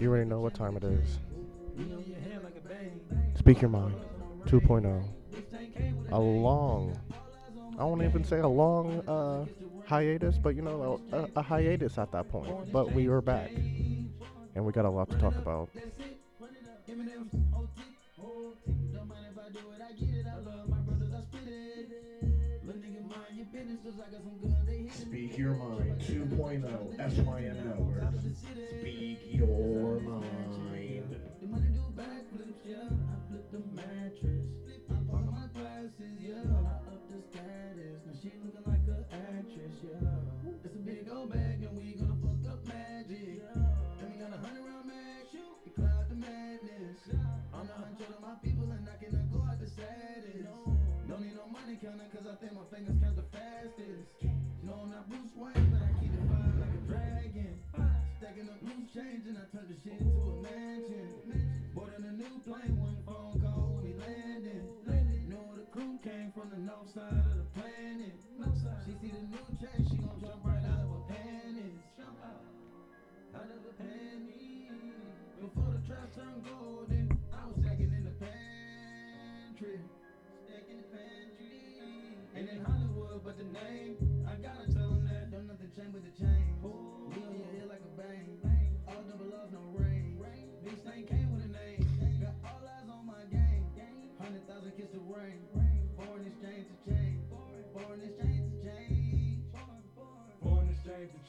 You already know what time it is. Speak your mind 2.0. A long, I won't even say a long uh, hiatus, but you know, a, a hiatus at that point. But we were back, and we got a lot to talk about.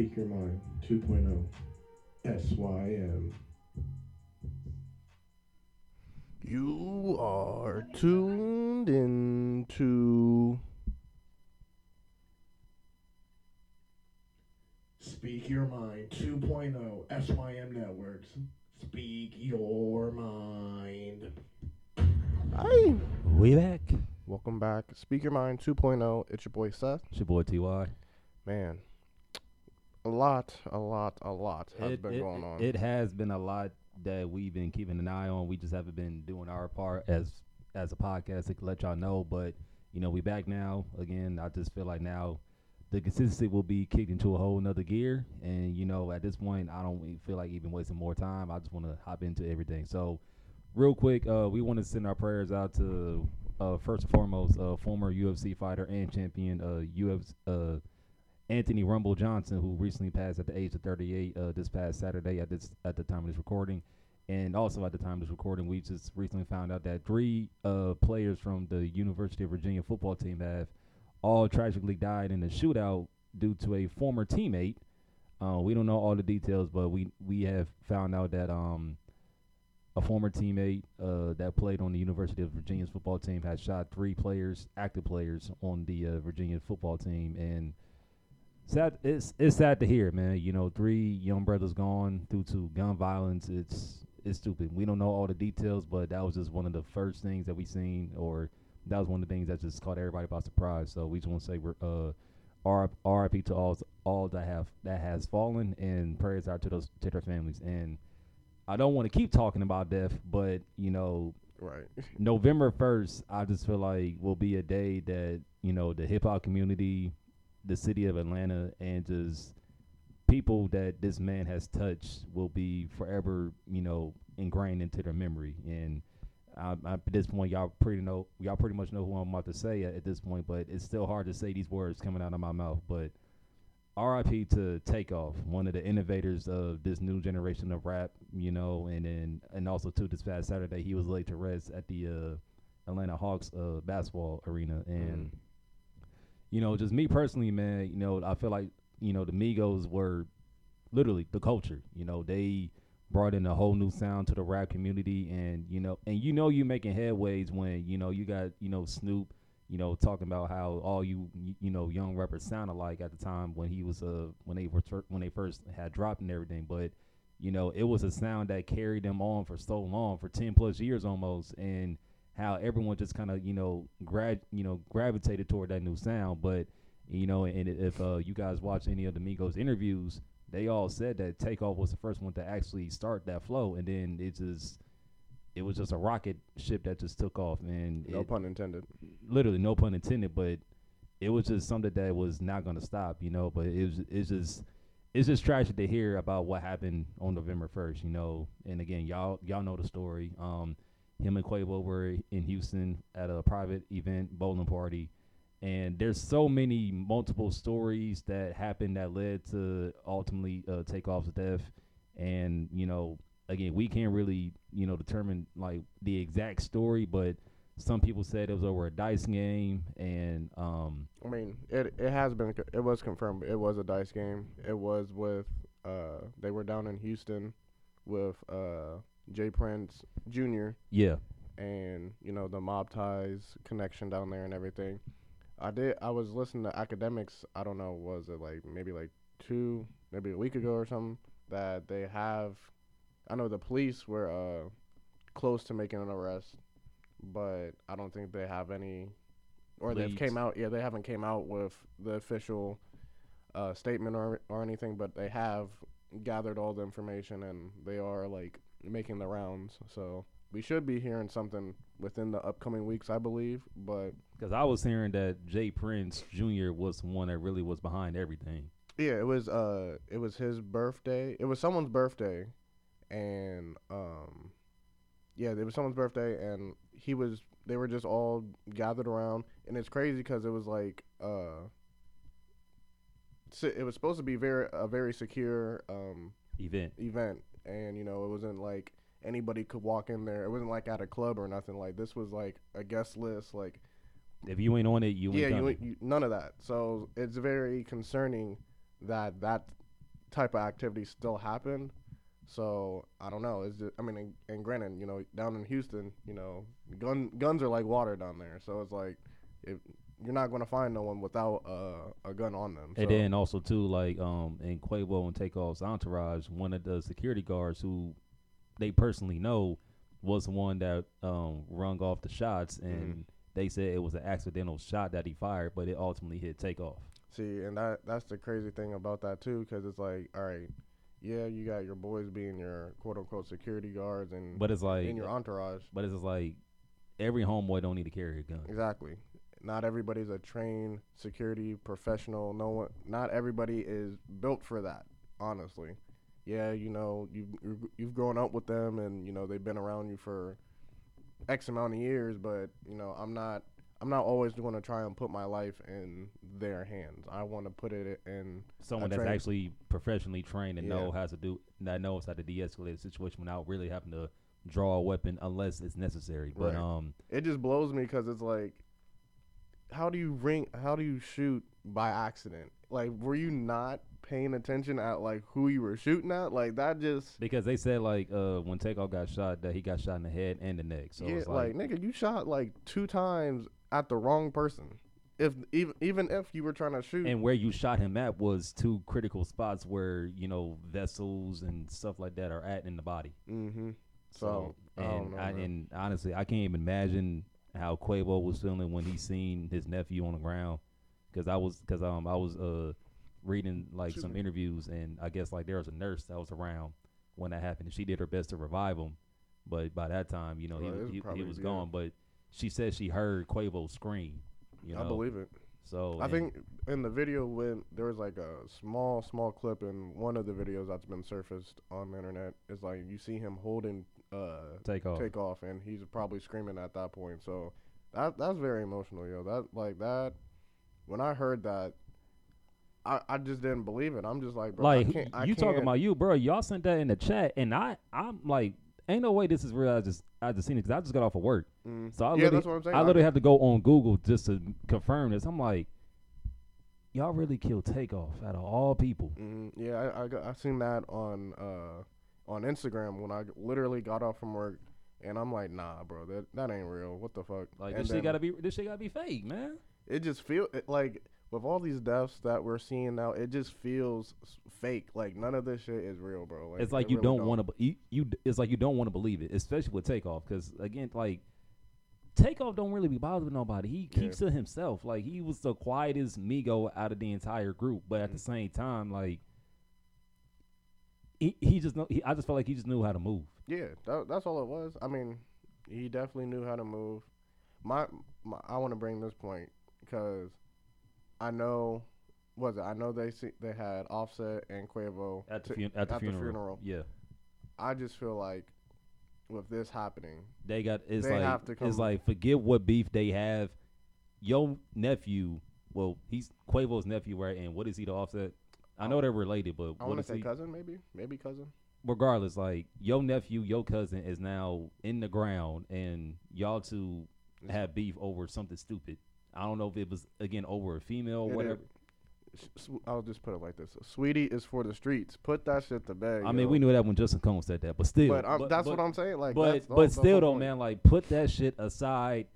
Speak Your Mind 2.0 SYM. You are tuned into. Speak Your Mind 2.0 SYM Networks. Speak Your Mind. Hi. We back. Welcome back. Speak Your Mind 2.0. It's your boy Seth. It's your boy Ty. Man, a lot, a lot, a lot has it, been it- going on. It has been a lot that we've been keeping an eye on. We just haven't been doing our part as as a podcast to let y'all know. But you know, we back now. Again, I just feel like now the consistency will be kicked into a whole nother gear. And you know, at this point, I don't feel like even wasting more time. I just want to hop into everything. So, real quick, uh, we want to send our prayers out to uh, first and foremost, uh, former UFC fighter and champion, uh, UFC, uh, Anthony Rumble Johnson, who recently passed at the age of 38 uh, this past Saturday at this at the time of this recording, and also at the time of this recording, we just recently found out that three uh, players from the University of Virginia football team have all tragically died in a shootout due to a former teammate. Uh, we don't know all the details, but we we have found out that um a former teammate uh, that played on the University of Virginia's football team had shot three players, active players on the uh, Virginia football team, and sad. It's it's sad to hear, man. You know, three young brothers gone due to gun violence. It's it's stupid. We don't know all the details, but that was just one of the first things that we seen, or that was one of the things that just caught everybody by surprise. So we just want to say we're uh, R- RIP to all all that have that has fallen, and prayers out to those to their families. And I don't want to keep talking about death, but you know, right. November first, I just feel like will be a day that you know the hip hop community, the city of Atlanta, and just people that this man has touched will be forever, you know, ingrained into their memory. And I, I, at this point, y'all pretty know, y'all pretty much know who I'm about to say at, at this point. But it's still hard to say these words coming out of my mouth. But R.I.P. to Takeoff, one of the innovators of this new generation of rap, you know, and then and also too this past Saturday he was laid to rest at the uh, Atlanta Hawks uh, basketball arena, and you know, just me personally, man, you know, I feel like you know the Migos were literally the culture. You know, they brought in a whole new sound to the rap community, and you know, and you know, you making headways when you know you got you know Snoop, you know, talking about how all you you know young rappers sounded like at the time when he was uh when they were fir- when they first had dropped and everything, but you know, it was a sound that carried them on for so long, for ten plus years almost, and how everyone just kind of you know grad you know gravitated toward that new sound, but you know, and if uh, you guys watch any of the Migos interviews, they all said that Takeoff was the first one to actually start that flow, and then it just it was just a rocket ship that just took off, and No it- pun intended. literally no pun intended, but it was just something that was not gonna stop, you know. But it was it's just it's just tragic to hear about what happened on November first, you know. And again, y'all y'all know the story. Um, him and Quavo were in Houston at a private event bowling party, and there's so many multiple stories that happened that led to ultimately uh, Takeoff's death. And you know, again, we can't really you know determine like the exact story, but some people said it was over a dice game, and um, I mean, it it has been it was confirmed. It was a dice game. It was with uh they were down in Houston with uh J. Prince Jr. yeah, and you know the mob ties connection down there and everything. I did. I was listening to Akademiks. I don't know. Was it like maybe like two, maybe a week ago or something? That they have. I know the police were uh close to making an arrest, but I don't think they have any, or they've came out. Yeah, they haven't came out with the official uh, statement or or anything, but they have gathered all the information and they are like making the rounds. So we should be hearing something within the upcoming weeks, I believe. But because I was hearing that J. Prince Jr. was the one that really was behind everything. yeah, it was uh, it was his birthday. It was someone's birthday, and um, yeah, it was someone's birthday, and he was. They were just all gathered around, and it's crazy because it was like uh, it was supposed to be very a very secure um Event. event and you know it wasn't like anybody could walk in there. It wasn't like at a club or nothing. Like this was like a guest list like If you ain't on it, you yeah ain't you, you none of that. So it's very concerning that that type of activity still happened. So i don't know. Is it i mean and, and granted you know down in houston you know gun guns are like water down there. So it's like if you're not going to find no one without uh, a gun on them And so- then also too, like um, in Quavo and Takeoff's entourage, one of the security guards who they personally know was the one that um rung off the shots, and Mm-hmm. they said it was an accidental shot that he fired, but it ultimately hit Takeoff. See, and that that's the crazy thing about that too, because it's like, all right, yeah, you got your boys being your quote unquote security guards and But it's like, in your entourage. but it's just like every homeboy don't need to carry a gun. Exactly. Not everybody's a trained security professional. No one. Not everybody is built for that. Honestly, yeah, you know, you you've, you've grown up with them, and you know they've been around you for x amount of years. But you know, I'm not. I'm not always going to try and put my life in their hands. I want to put it in Someone that's actually professionally trained and Yeah. know how to do that knows how to de-escalate a situation without really having to draw a weapon unless it's necessary. But Right. um, it just blows me because it's like how do you ring how do you shoot by accident? Like were you not paying attention at like who you were shooting at? Like that just Because they said like uh when Takeoff got shot that he got shot in the head and the neck. So yeah it's like, like, nigga you shot like two times at the wrong person. If even even if you were trying to shoot and where you shot him at was two critical spots where you know vessels and stuff like that are at in the body. mm-hmm. So, I don't and know, I, and honestly, I can't even imagine how Quavo was feeling when he seen his nephew on the ground. Because I was because um I was uh reading like Excuse some me. interviews and I guess like there was a nurse that was around when that happened and she did her best to revive him, but by that time you know Well, he was he, he was gone. But she said she heard Quavo scream. You know, i believe it So I think in the video when there was like a small, small clip in one of the videos that's been surfaced on the internet is like you see him holding uh Takeoff. take off and he's probably screaming at that point. So that that's very emotional, yo. That like that when I heard that I, I just didn't believe it. I'm just like, bro, I like can't, I you talking about you, bro? Y'all sent that in the chat, and I I'm like, ain't no way this is real. I just I just seen it because I just got off of work, Mm. so I yeah, literally that's what I'm saying. I literally have to go on Google just to confirm this. I'm like, y'all really killed Takeoff out of all people. Mhm. Yeah, I, I I seen that on uh on Instagram when I literally got off from work, and I'm like, nah, bro, that that ain't real. What the fuck? Like And this shit gotta be this shit gotta be fake, man. It just feel it, like with all these deaths that we're seeing now, it just feels fake. Like none of this shit is real, bro. it's it like you really don't want to you, you it's like you don't want to believe it, especially with Takeoff, because again, like Takeoff don't really be bothered with nobody. He Yeah. keeps to himself. Like he was the quietest Migo out of the entire group, but at the Mm-hmm. same time, like he he just know. He, I just felt like he just knew how to move. Yeah, that, that's all it was. I mean, he definitely knew how to move. My, my I want to bring this point because I know, was it? I know they see, they had Offset and Quavo At the, fun- at the at the funeral. funeral. Yeah. I just feel like with this happening, They got it's They like have to it's like forget what beef they have. Your nephew, well, he's Quavo's nephew, right? And what is he to offset? I know they're related, but I want to say he? cousin, maybe, maybe cousin. Regardless, like your nephew, your cousin is now in the ground, and y'all two have beef over something stupid. I don't know if it was again over a female or whatever. I'll just put it like this: Saweetie is for the streets. Put that shit to bed. I mean, we knew that when Justin Cone said that, but still, But, um, that's what I'm saying. Like, but but still though, man, like put that shit aside.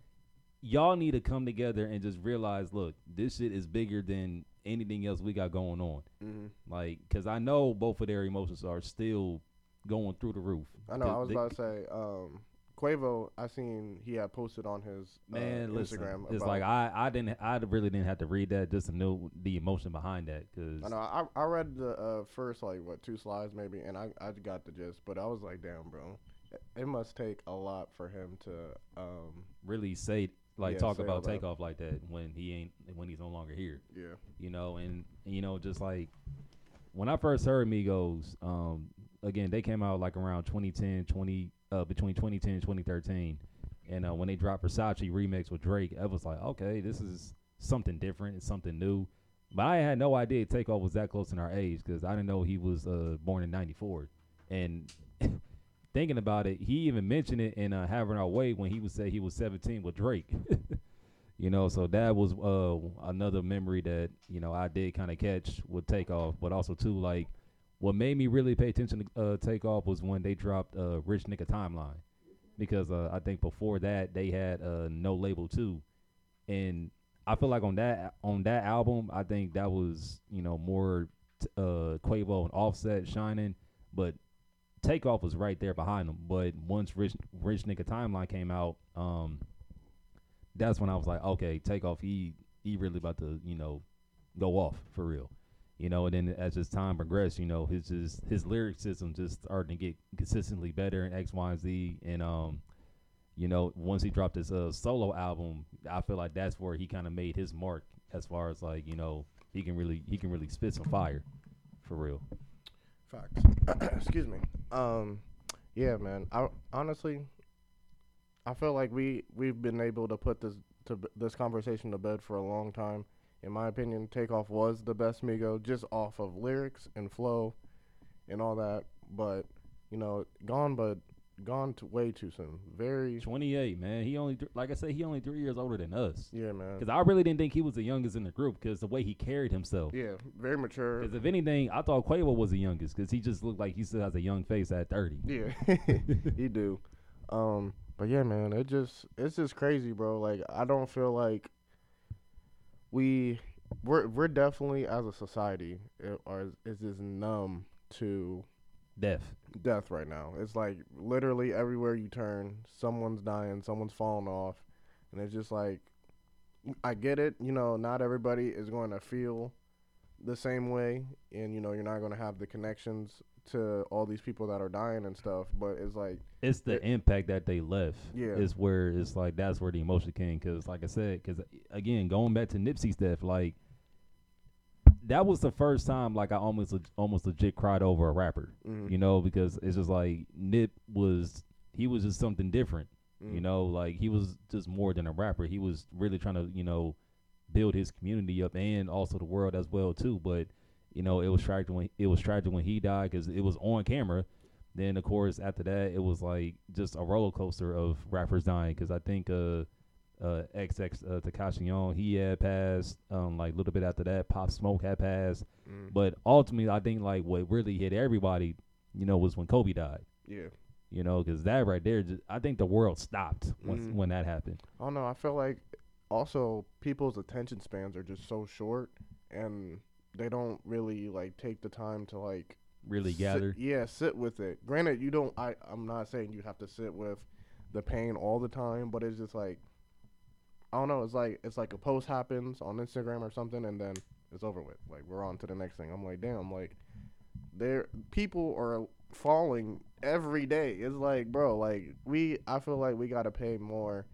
Y'all need to come together and just realize, look, this shit is bigger than anything else we got going on. Mhm. Like, cause I know both of their emotions are still going through the roof. I know. I was they- about to say, um, Quavo. I seen he had posted on his uh, Man, listen, Instagram. it's like I, I didn't, I really didn't have to read that just to know the emotion behind that. Cause I know. I, I read the uh, first like what two slides maybe, and I I got the gist. But I was like, damn, bro, it, it must take a lot for him to um really say, like, Yeah, talk about takeoff like that when he ain't, when he's no longer here. yeah you know, and you know, just like when I first heard Migos, um, again, they came out like around 2010, 20, uh, between 2010 and 2013, and uh, when they dropped Versace remix with Drake, I was like, okay, this is something different, it's something new. But I had no idea Takeoff was that close in our age because I didn't know he was uh, born in '94. And thinking about it, he even mentioned it in uh, "Having Our Way" when he was say he was 17 with Drake. You know, so that was uh another memory that you know I did kind of catch with Takeoff, but also too like what made me really pay attention to uh, Takeoff was when they dropped uh Rich Nigga Timeline, because uh, I think before that they had uh No Label too, and I feel like on that on that album I think that was you know more t- uh Quavo and Offset shining, but Takeoff was right there behind him, But once Rich Rich Nigga Timeline came out, um that's when I was like, okay, Takeoff, he he really about to, you know, go off for real. You know, and then as his time progressed, you know, his his lyricism just starting to get consistently better in X, Y, and Z. And um, you know, once he dropped his uh solo album, I feel like that's where he kind of made his mark as far as like, you know, he can really he can really spit some fire for real. Facts. Excuse me. Um, yeah, man. I honestly, I feel like we we've been able to put this to this conversation to bed for a long time. In my opinion, Takeoff was the best Migo just off of lyrics and flow and all that. But you know, gone, but gone to way too soon. Very, 28, man. He only th- like I said, he only three years older than us. yeah, man. Because I really didn't think he was the youngest in the group because the way he carried himself. Yeah, very mature. Because if anything, I thought Quavo was the youngest because he just looked like he still has a young face at 30. Yeah, he do. Um, but yeah, man, it just it's just crazy, bro. Like I don't feel like we we're we're definitely as a society uh, are is just numb to Deaf. death right now. It's like literally everywhere you turn, someone's dying, someone's falling off, and it's just like I get it. You know, not everybody is going to feel the same way, and you know you're not gonna have the connections to all these people that are dying and stuff. But it's like, it's the It- impact that they left. Yeah. is where it's like that's where the emotion came. Because like I said, because again, going back to Nipsey's death, like that was the first time like I almost almost legit cried over a rapper. mhm, You know, because it's just like Nip was he was just something different. mm, You know, like he was just more than a rapper. He was really trying to, you know, build his community up and also the world as well too. But you know, it was tragic when it was tragic when he died because it was on camera. Then of course after that, it was like just a roller coaster of rappers dying. Because I think uh, uh, XX uh, Takashi Young he had passed. Um, like a little bit after that, Pop Smoke had passed. mm, But ultimately, I think like what really hit everybody, you know, was when Kobe died. yeah. You know, because that right there, just, I think the world stopped once Mhm. when that happened. I don't know. I feel like also people's attention spans are just so short, and they don't really like take the time to like Really sit- gather. yeah, sit with it. Granted, you don't. I I'm not saying you have to sit with the pain all the time, but it's just like I don't know. It's like it's like a post happens on Instagram or something, and then it's over with. Like we're on to the next thing. I'm like, damn. Like there, people are falling every day. It's like, bro, like we. I feel like we gotta pay more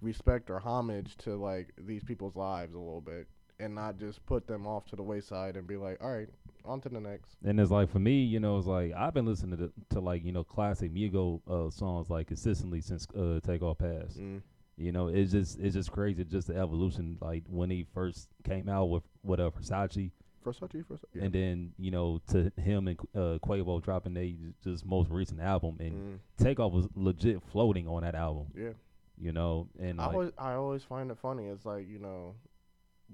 respect or homage to like these people's lives a little bit, and not just put them off to the wayside and be like, all right, on to the next. And it's like for me, you know, it's like I've been listening to to like you know classic Migo uh, songs like consistently since uh, Takeoff passed. Mm. You know, it's just it's just crazy, just the evolution. Like when he first came out with with uh, Versace, Versace, Versace. Yeah. and then you know to him and uh, Quavo dropping their just most recent album, and Mm, Takeoff was legit floating on that album. yeah. You know, and I like, always I always find it funny. It's like you know,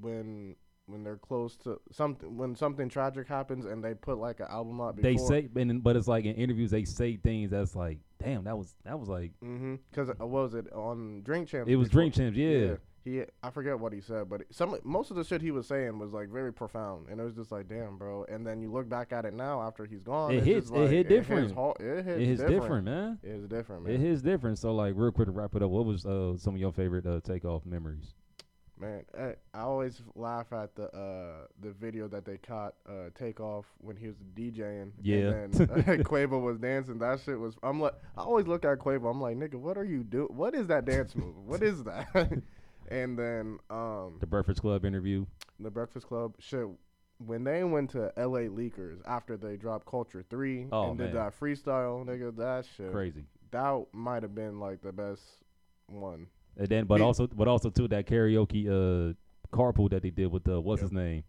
when when they're close to something, when something tragic happens, and they put like an album out before. they say, and but it's like in interviews they say things that's like, damn, that was that was like Mm-hmm. Because what was it on Drink Champs? it was before- Drink Champs, yeah. He, I forget what he said, but some most of the shit he was saying was like very profound, and it was just like, damn, bro. And then you look back at it now after he's gone, It it's hits- just it hit different. hits hard- it hits It is different. different, man. It is different, man. It is different. So like real quick to wrap it up, what was uh some of your favorite uh takeoff memories? Man, I, I always laugh at the uh the video that they caught uh Takeoff when he was DJing. Yeah. And then Quavo was dancing. That shit was. I'm like, I always look at Quavo. I'm like, nigga, what are you doing? What is that dance move? What is that? and then um The Breakfast Club interview. the Breakfast Club shit. When they went to L.A. Leakers after they dropped Culture Three Oh, and did man. that freestyle, nigga, that shit, Crazy. that might have been like the best one. And then but Me- also but also too that karaoke uh carpool that they did with the what's Yeah. his name?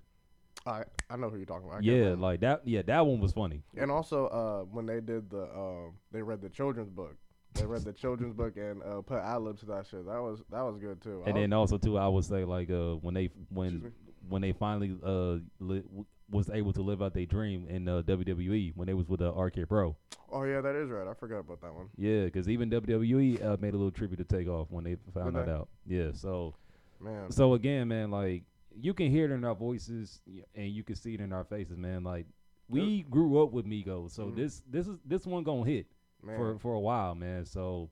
I I know who you're talking about. I Yeah, like that yeah, that one was funny. And also, uh, when they did the, um, they read the children's book. They read the children's book and uh, put ad libs to that shit. That was that was good too. I And was- then also too I would say like uh when they when when they finally uh li- was able to live out their dream in uh, WWE when they was with the uh, Arcade Pro. oh yeah, that is right. I forgot about that one. Yeah, because even WWE uh, made a little tribute to Takeoff when they found that out. Yeah, so Man, So again, man, like you can hear it in our voices and you can see it in our faces, man. Like we grew up with Migos, so Mhm. this this is this one gonna hit man, for for a while, man. So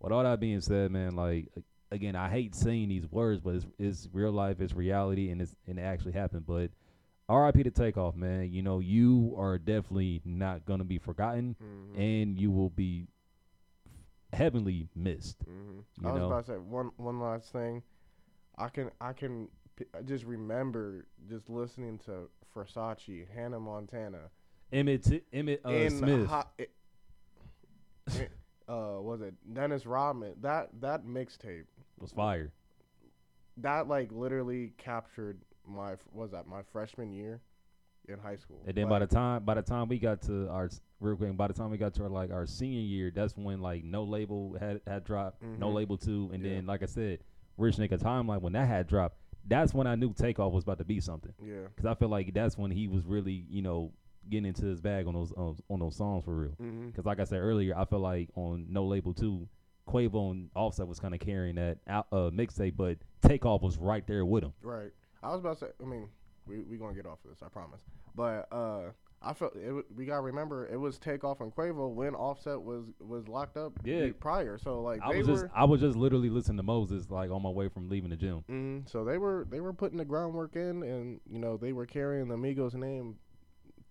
with all that being said, man, like again, I hate saying these words, but it's, it's real life, it's reality, and it's and it actually happened. But R.I.P. to Takeoff, man. You know you are definitely not gonna be forgotten, Mhm, and you will be heavenly missed. mhm. you I was know? about to say one one last thing. I can I can p- I just remember just listening to Versace, Hannah Montana, Emmitt T- Emmitt uh, Smith. Ho- it, it- uh, was it Dennis Rodman? That that mixtape was fire. that like literally captured my was that my freshman year in high school. And then by the time by the time we got to our real quick, by the time we got to our like our senior year, that's when like no label had had dropped, no Mhm. label two, and Yeah. then like I said, Rich Nigga Timeline when that had dropped, that's when I knew Takeoff was about to be something. yeah, Cause I feel like that's when he was really you know getting into his bag on those on, on those songs for real. hmm Cause like I said earlier, I feel like on no label two, Quavo and Offset was kind of carrying that out, uh, mixtape, but Takeoff was right there with him. right. I was about to say. I mean, we we gonna get off of this. I promise. But uh, I felt it, we gotta remember it was Takeoff and Quavo when Offset was was locked up Yeah. prior. So like I they was were. just I was just literally listening to Moses like on my way from leaving the gym. Mhm, so they were they were putting the groundwork in, and you know they were carrying the Migos name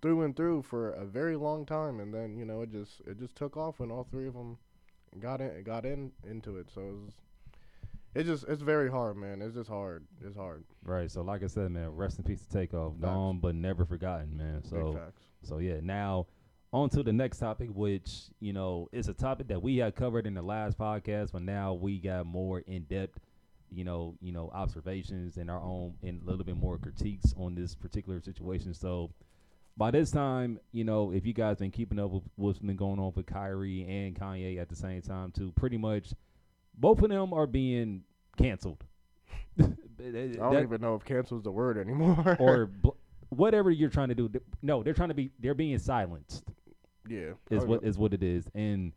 through and through for a very long time, and then you know it just it just took off when all three of them got in got in into it. So it was, it's just it's very hard, man. It's just hard. It's hard. Right. So like I said, man, rest in peace to Takeoff. Facts. Gone but never forgotten, man. So. So yeah, now on to the next topic, which you know is a topic that we had covered in the last podcast, but now we got more in depth, you know, you know, observations and our own and a little bit more critiques on this particular situation. So by this time, you know, if you guys been keeping up with what's been going on with Kyrie and Kanye at the same time too, pretty much both of them are being canceled. I don't even know if cancel's the word anymore. or bl- whatever you're trying to do. No, they're trying to be. They're being silenced. yeah, Is Oh, what is what it is. And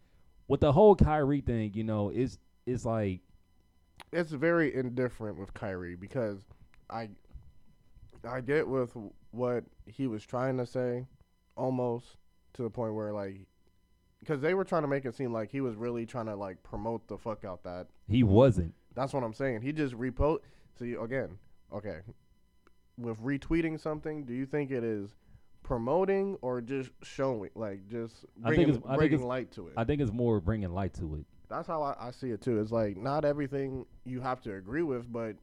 with the whole Kyrie thing, you know, is it's like it's very indifferent with Kyrie because I I get with what he was trying to say almost to the point where like because they were trying to make it seem like he was really trying to like promote the fuck out that he wasn't. that's what I'm saying he just repost see again okay with retweeting something do you think it is promoting or just showing like just I think bringing, I think it's- light to it I think it's more bringing light to it. that's how I, I see it too. It's like not everything you have to agree with, but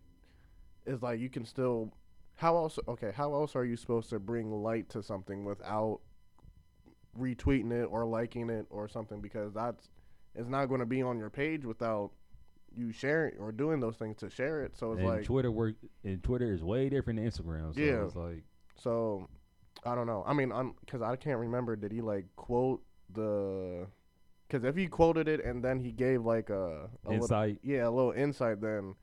it's like you can still. How else? Okay, how else are you supposed to bring light to something without retweeting it or liking it or something? Because that's it's not going to be on your page without you sharing or doing those things to share it. So it's and like Twitter work and Twitter is way different than Instagram. So Yeah. it's like so. I don't know. I mean, I'm because I can't remember. Did he like quote the? Because if he quoted it and then he gave like a, a little- insight. yeah, a little insight, then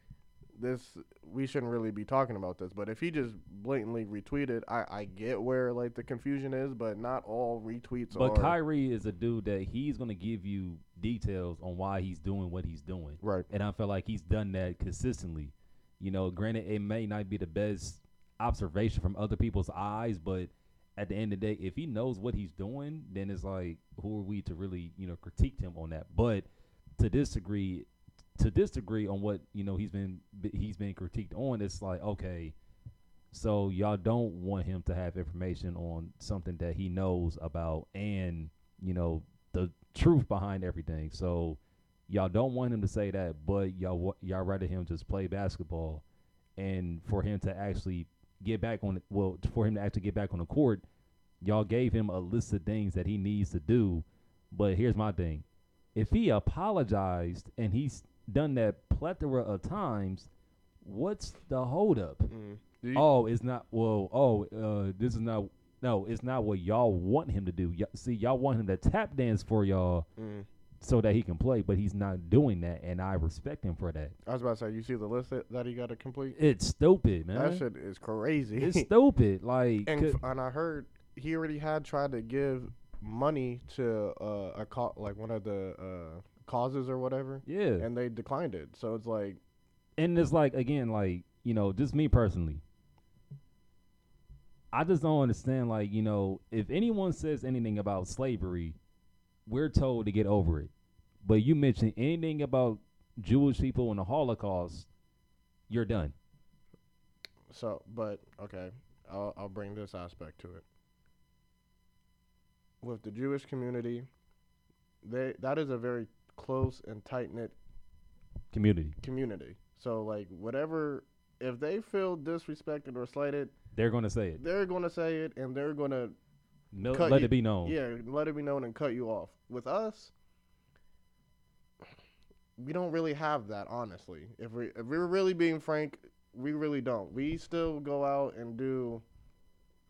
this we shouldn't really be talking about this. But if he just blatantly retweeted, I, I get where like the confusion is, but not all retweets But are But Kyrie is a dude that he's gonna give you details on why he's doing what he's doing. right. and I feel like he's done that consistently. You know, granted, it may not be the best observation from other people's eyes, but at the end of the day, if he knows what he's doing, then it's like, who are we to really, you know, critique him on that? But to disagree, to disagree on what you know he's been he's been critiqued on, it's like, okay, so y'all don't want him to have information on something that he knows about, and you know the truth behind everything. So y'all don't want him to say that, but y'all y'all rather him just play basketball, and for him to actually get back on, well, for him to actually get back on the court, y'all gave him a list of things that he needs to do. But here's my thing: if he apologized and he's done that plethora of times, what's the holdup? Mm. You- Oh, it's not. Well, oh, uh, this is not. No, it's not what y'all want him to do. Y- see, y'all want him to tap dance for y'all mm. so that he can play, but he's not doing that, and I respect him for that. I was about to say, you see the list that, that he got to complete. It's stupid, man. That shit is crazy. it's stupid. Like, and f- and I heard he already had tried to give money to uh, a co- like one of the uh, causes or whatever, yeah, and they declined it. So it's like, and it's like again, like you know, just me personally. I just don't understand. Like you know, if anyone says anything about slavery, we're told to get over it. But you mention anything about Jewish people and the Holocaust, you're done. So, but okay, I'll I'll bring this aspect to it. With the Jewish community, they that is a very close and tight knit Community, community. So like whatever, if they feel disrespected or slighted, they're gonna say it. they're gonna say it and they're gonna No, let you- it be known. yeah let it be known and cut you off. With us, we don't really have that honestly. If we if we're really being frank, we really don't. We still go out and do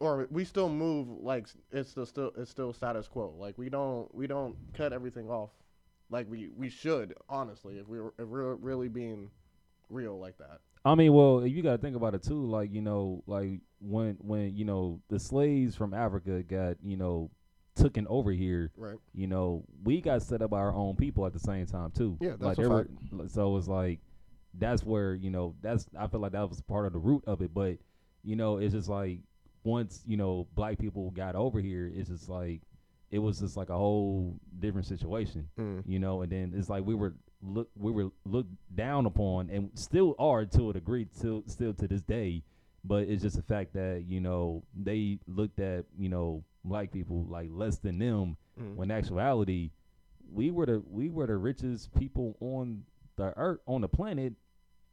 or we still move like it's still, still it's still status quo. Like we don't we don't cut everything off like we we should honestly if we were if we're really being real like that. I mean, well, you got to think about it too. Like you know, like when when you know the slaves from Africa got you know taken over here. Right. You know, we got set up by our own people at the same time too. Yeah, that's like a they were, so it's like that's where you know that's I feel like that was part of the root of it. But you know, it's just like once you know black people got over here, it's just like it was just like a whole different situation, Mm. you know. And then it's like we were look we were looked down upon, and still are to a degree, still still to this day. But it's just the fact that you know they looked at you know black people like less than them, Mm. when actuality we were the we were the richest people on the earth on the planet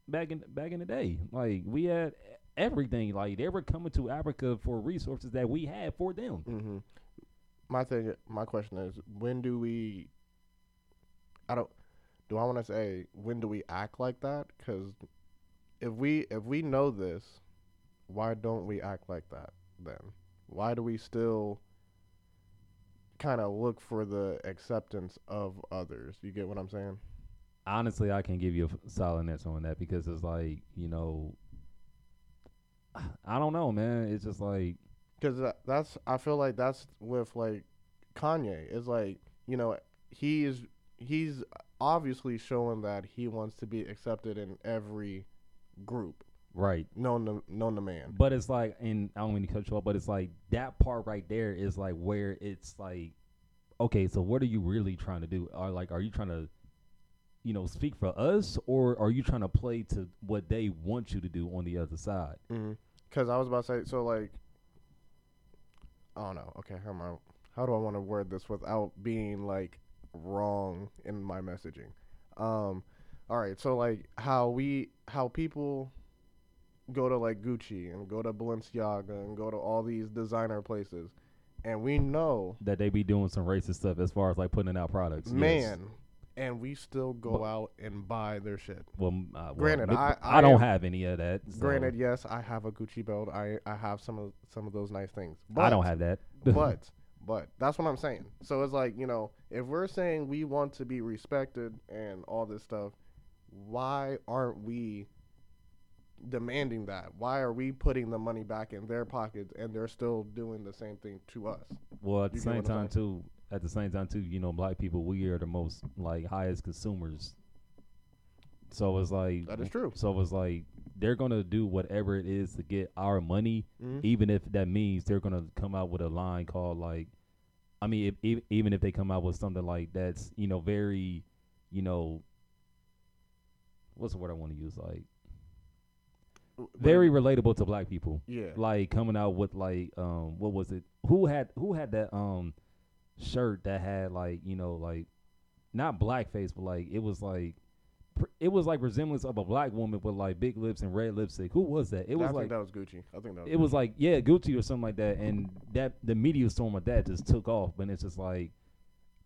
back in back in the day. Like we had everything. Like they were coming to Africa for resources that we had for them. hmm My thing, my question is, when do we? I don't. Do I want to say when do we act like that? Because if we if we know this, why don't we act like that then? Why do we still kind of look for the acceptance of others? You get what I'm saying? Honestly, I can give you a solid answer on that because it's like you know, I don't know, man. It's just like Because that, that's I feel like that's with like Kanye. is like you know he is he's obviously showing that he wants to be accepted in every group right. known to known to man. But it's like, and I don't mean to cut you off, but it's like that part right there is like where it's like, okay, so what are you really trying to do? Are like, are you trying to, you know, speak for us, or are you trying to play to what they want you to do on the other side? Mm-hmm. Because I was about to say so like I don't. Okay, how am I? How do I want to word this without being like wrong in my messaging? Um, all right. So like how we how people go to like Gucci and go to Balenciaga and go to all these designer places, and we know That they be doing some racist stuff as far as like putting out products. yes. And we still go out and buy their shit. Well, uh, well, Granted, I- I, I don't am- have any of that. so Granted, yes, I have a Gucci belt. I I have some of some of those nice things. But, I don't have that. but but that's what I'm saying. So it's like you know, if we're saying we want to be respected and all this stuff, why aren't we demanding that? Why are we putting the money back in their pockets and they're still doing the same thing to us? Well, at the You get same time too, at the same time too, you know, black people we are the most like highest consumers. So it's like That is true. So it's like they're gonna do whatever it is to get our money, Mhm. even if that means they're gonna come out with a line called like, I mean, if, if, even if they come out with something like that's you know very, you know, what's the word I want to use like very relatable to black people yeah. like coming out with like um what was it who had who had that um shirt that had like you know like not blackface but like it was like pr- it was like resemblance of a black woman with like big lips and red lipstick. Who was that? It I was think like that was Gucci. I think that was it was like yeah gucci or something like that and that the media storm of that just took off but it's just like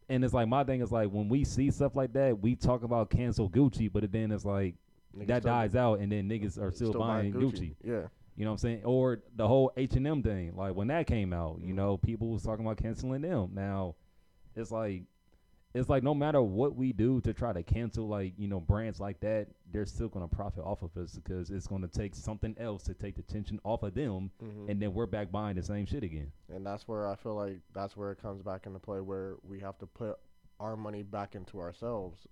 and it's like my thing is like when we see stuff like that we talk about cancel gucci but then it's like Niggas that dies out and then niggas are still, buying gucci. Yeah. You know what I'm saying? Or the whole H and M thing, like when that came out, you Mhm. know, people was talking about canceling them. Now, it's like, it's like no matter what we do to try to cancel, like you know, brands like that, they're still gonna profit off of us because it's gonna take something else to take the tension off of them, Mhm. and then we're back buying the same shit again. And that's where I feel like that's where it comes back into play, where we have to put our money back into ourselves.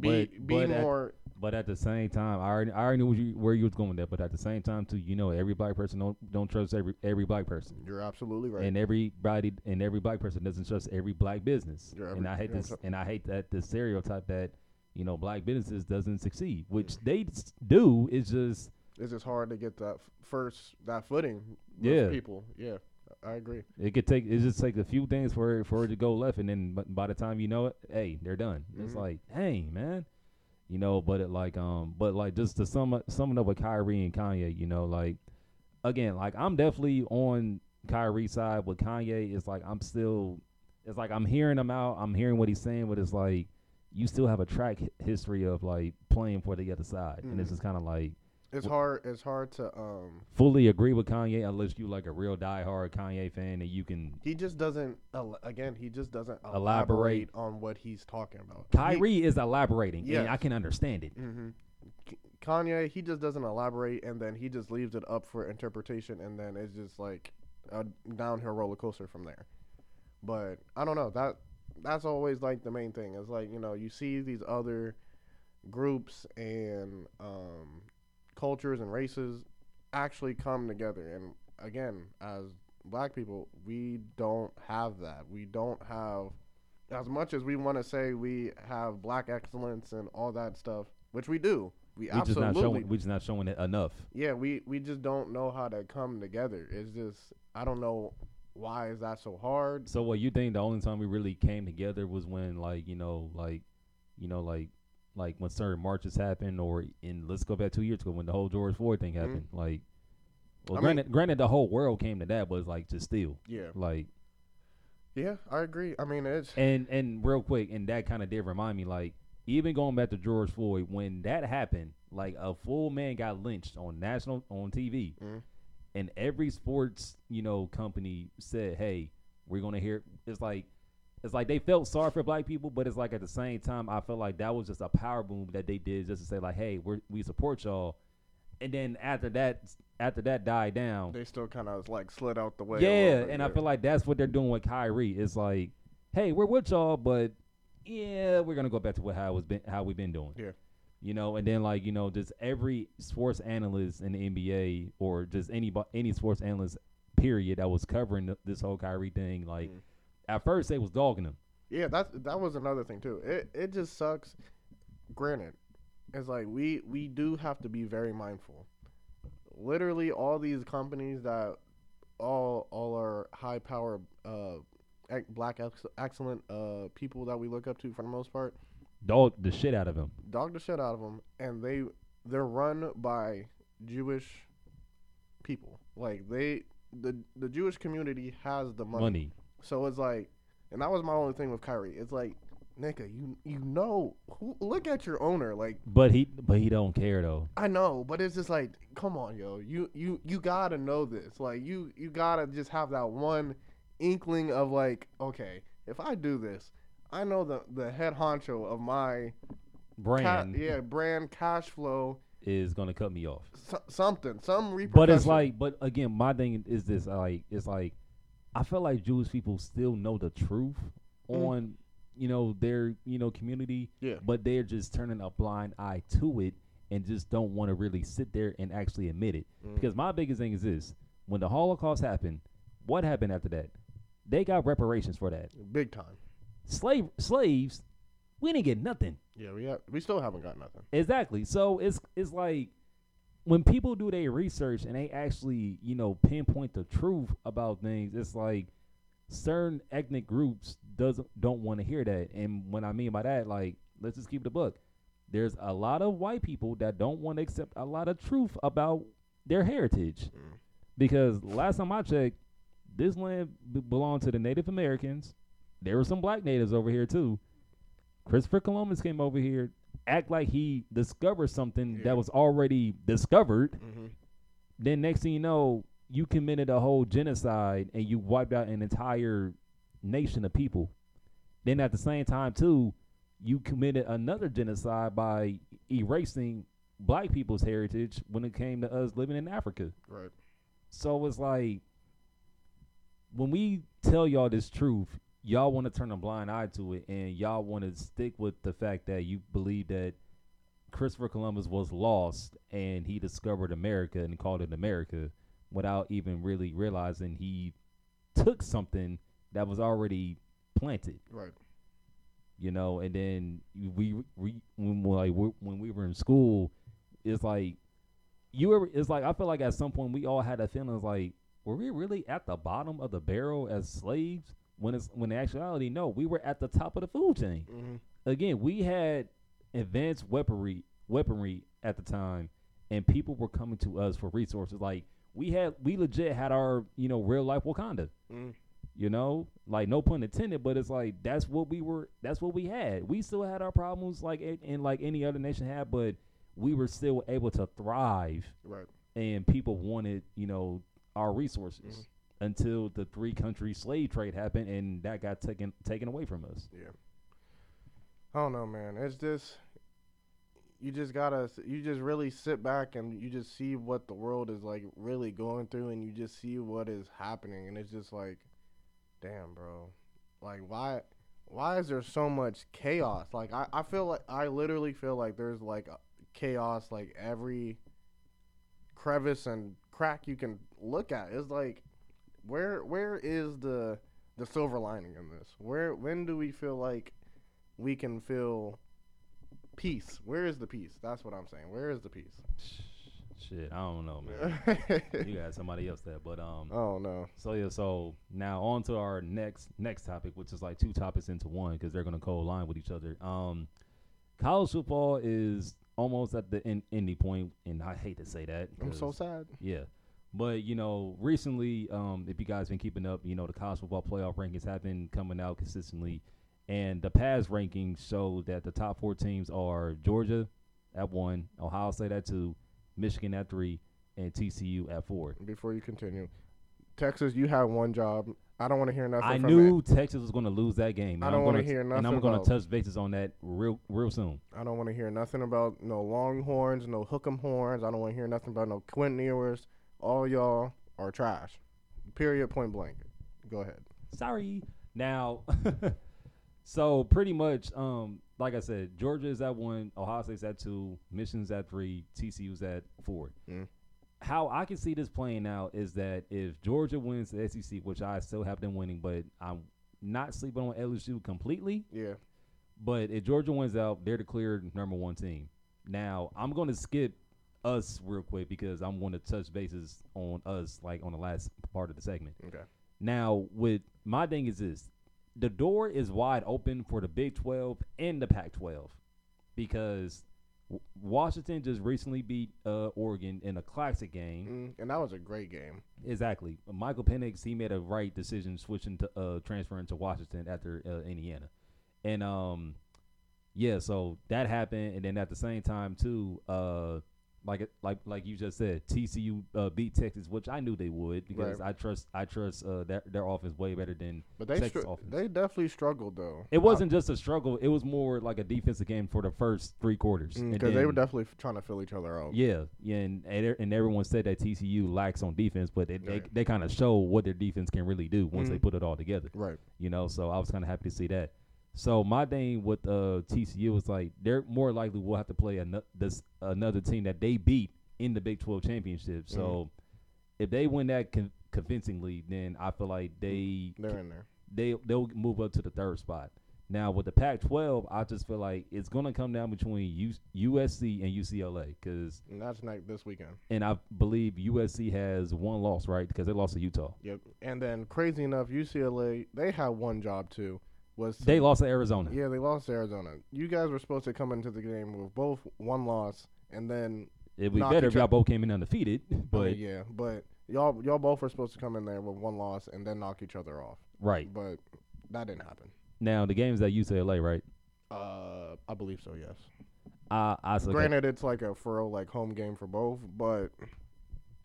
Be But- be but at- more. But at the same time, I already, I already knew where you, where you was going with that. But at the same time, too, you know, every black person don't don't trust every every black person. you're absolutely right. and everybody and every black person doesn't trust every black business. Yeah, and I hate this, and I hate that the stereotype that you know black businesses doesn't succeed, which they do. Is just it's just hard to get that f- first that footing. With Yeah. people. Yeah, I agree. it could take it just take a few things for for it to go left, and then by the time you know it, hey, they're done. It's Mhm. like, dang man, you know. But it like um, but like just to sum up, summing up with Kyrie and Kanye, you know, like again, like I'm definitely on Kyrie's side. With Kanye, it's like I'm still, it's like I'm hearing him out. I'm hearing what he's saying, but it's like you still have a track hi- history of like playing for the other side, and it's Mhm. just kind of like It's hard. It's hard to um. fully agree with Kanye unless you like a real diehard Kanye fan and you can. He just doesn't. el- Again, he just doesn't Elaborate. elaborate on what he's talking about. Kyrie is elaborating, and Yes. I can understand it. hmm Kanye, he just doesn't elaborate, and then he just leaves it up for interpretation, and then it's just like a downhill roller coaster from there. But I don't know that that's always like the main thing. It's like you know you see these other groups and um, cultures and races actually come together, and again, as black people, we don't have that. We don't have as much as we want to say we have black excellence and all that stuff, which we do. We, We just absolutely not showing. We just not showing it enough. yeah, we we just don't know how to come together. It's just I don't know why is that so hard. So what you think the only time we really came together was when like you know like you know like like when certain marches happened or in let's go back two years ago when the whole George Floyd thing happened like well Mm-hmm. I mean- granted granted the whole world came to that but it's like just still Yeah, like yeah, I agree. I mean, it's and and real quick and that kind of did remind me like even going back to George Floyd when that happened like a full man got lynched on national on TV Mhm. and every sports you know company said hey we're gonna hear it's like it's like they felt sorry for black people but it's like at the same time I felt like that was just a power boom that they did just to say like hey we we support y'all and then after that after that died down they still kind of like slid out the way. yeah, and I feel like that's what they're doing with Kyrie. It's like, hey, we're with y'all, but yeah, we're gonna go back to what how it's been how we've been doing. Yeah. You know, and then like you know, just every sports analyst in the NBA or just any any sports analyst period that was covering th- this whole Kyrie thing, like Mm. At first they was dogging him. Yeah, that's that was another thing too. It it just sucks. Granted, it's like we we do have to be very mindful. Literally, all these companies that all all are high power uh black ex- excellent uh people that we look up to for the most part Dog the shit out of him. dog the shit out of them, and they they're run by Jewish people. Like they the the Jewish community has the Money. So it's like, and that was my only thing with Kyrie. It's like, nigga, you you know, who, look at your owner. Like, But he but he don't care though. I know, but it's just like, come on, yo, you you you gotta know this. Like, you you gotta just have that one inkling of like, okay, if I do this, I know the the head honcho of my ca- Brand yeah brand cash flow, is gonna cut me off. so, something, some repercussion. But it's like, but again, my thing is this: like, it's like, I feel like Jewish people still know the truth Mm. on, you know, their you know community, Yeah. but they're just turning a blind eye to it and just don't want to really sit there and actually admit it. Mm. Because my biggest thing is this: when the Holocaust happened, what happened after that? They got reparations for that. big time. Slave slaves, we didn't get nothing. Yeah, we have, we still haven't got nothing. Exactly. So it's it's like when people do their research and they actually, you know, pinpoint the truth about things, it's like certain ethnic groups doesn't don't want to hear that. And when I mean by that, like, let's just keep the book. There's a lot of white people that don't want to accept a lot of truth about their heritage. Mm. Because last time I checked, this land b- belonged to the Native Americans. There were some black natives over here too. Christopher Columbus came over here, act like he discovered something Yeah. that was already discovered. Mm-hmm. Then next thing you know, you committed a whole genocide and you wiped out an entire nation of people. Then at the same time too, you committed another genocide by erasing black people's heritage when it came to us living in Africa. Right. So it's like when we tell y'all this truth, y'all want to turn a blind eye to it, and y'all want to stick with the fact that you believe that Christopher Columbus was lost and he discovered America and called it America without even really realizing he took something that was already planted Right. you know. And then we, we when we, like when we were in school, it's like you ever. It's like I feel like at some point we all had that feeling like were we really at the bottom of the barrel as slaves? When it's when in actuality, no, we were at the top of the food chain. Mm-hmm. Again, we had advanced weaponry weaponry at the time, and people were coming to us for resources. Like we had, we legit had our you know real life Wakanda Mm. you know like no pun intended but it's like that's what we were that's what we had we still had our problems like and like any other nation had but we were still able to thrive Right. and people wanted you know our resources Mhm. Until the three country slave trade happened and that got taken taken away from us Yeah. I don't know, man. It's just you just gotta you just really sit back and you just see what the world is like really going through and you just see what is happening and it's just like damn bro like why why is there so much chaos like i, I feel like i literally feel like there's like chaos like every crevice and crack you can look at. It's like, where where is the the silver lining in this? Where when do we feel like we can feel peace? Where is the peace? That's what I'm saying. Where is the peace? Shit, I don't know, man. you got somebody else there, but um. oh no. So yeah, so now on to our next next topic, which is like two topics into one because they're gonna co-align with each other. Um, college football is almost at the end, ending point, and I hate to say that. I'm so sad. Yeah. But you know, recently, um, if you guys been keeping up, you know the college football playoff rankings have been coming out consistently, and the past rankings show that the top four teams are Georgia at one, Ohio State at two, Michigan at three, and TCU at four. Before you continue, Texas, you have one job. I don't want to hear nothing. I knew it. Texas was going to lose that game. I don't I'm wanna gonna- hear And I'm nothing going to touch bases on that real, real soon. I don't want to hear nothing about no Longhorns, no Hook'em horns. I don't want to hear nothing about no Quinn Ewers. All y'all are trash. Period. Point blank. Go ahead. Sorry. Now, so pretty much, um, like I said, Georgia is at one, Ohio State's at two, Michigan's at three, TCU's at four. Mm. How I can see this playing out is that if Georgia wins the SEC, which I still have them winning, but I'm not sleeping on LSU completely. Yeah. But if Georgia wins out, they're the clear number one team. Now I'm going to skip us real quick because I'm going to touch bases on us like on the last part of the segment. Okay. Now, with my thing is this: the door is wide open for the Big 12 and the Pac-12 because Washington just recently beat uh, Oregon in a classic game. Mm, and that was a great game. Exactly. Michael Penix he made a right decision switching to uh, transferring to Washington after uh, Indiana, and um, yeah, so that happened, and then at the same time too, uh, like it- like like you just said, TCU uh, beat Texas, which I knew they would because Right. I trust I trust uh, their their offense way better than But they Texas str- offense. they definitely struggled though. it wasn't just a struggle; it was more like a defensive game for the first three quarters. because they were definitely f- trying to fill each other out. yeah, yeah, and and, everyone said that TCU lacks on defense, but they Right. they kind of show what their defense can really do once they Mhm. put it all together. Right. You know, so I was kind of happy to see that. So my thing with uh, TCU was like they're more likely will have to play ano- this another team that they beat in the Big Twelve championship. So Mm-hmm. if they win that con- convincingly, then I feel like they They're in there. they they'll move up to the third spot. Now with the Pac-12, I just feel like it's gonna come down between U- USC and UCLA because, that's next this weekend. and I believe USC has one loss, right? Because they lost to Utah. Yep. And then crazy enough, UCLA they had one job too. Was to- They lost to Arizona. Yeah, they lost to Arizona. You guys were supposed to come into the game with both one loss, and then It'd be better if y'all both came in undefeated, I mean, but yeah, but y'all y'all both were supposed to come in there with one loss and then knock each other off. right But that didn't happen. now the game's at UCLA, right? Uh, I believe so. Yes. I I Granted, it's like a furrow like home game for both, but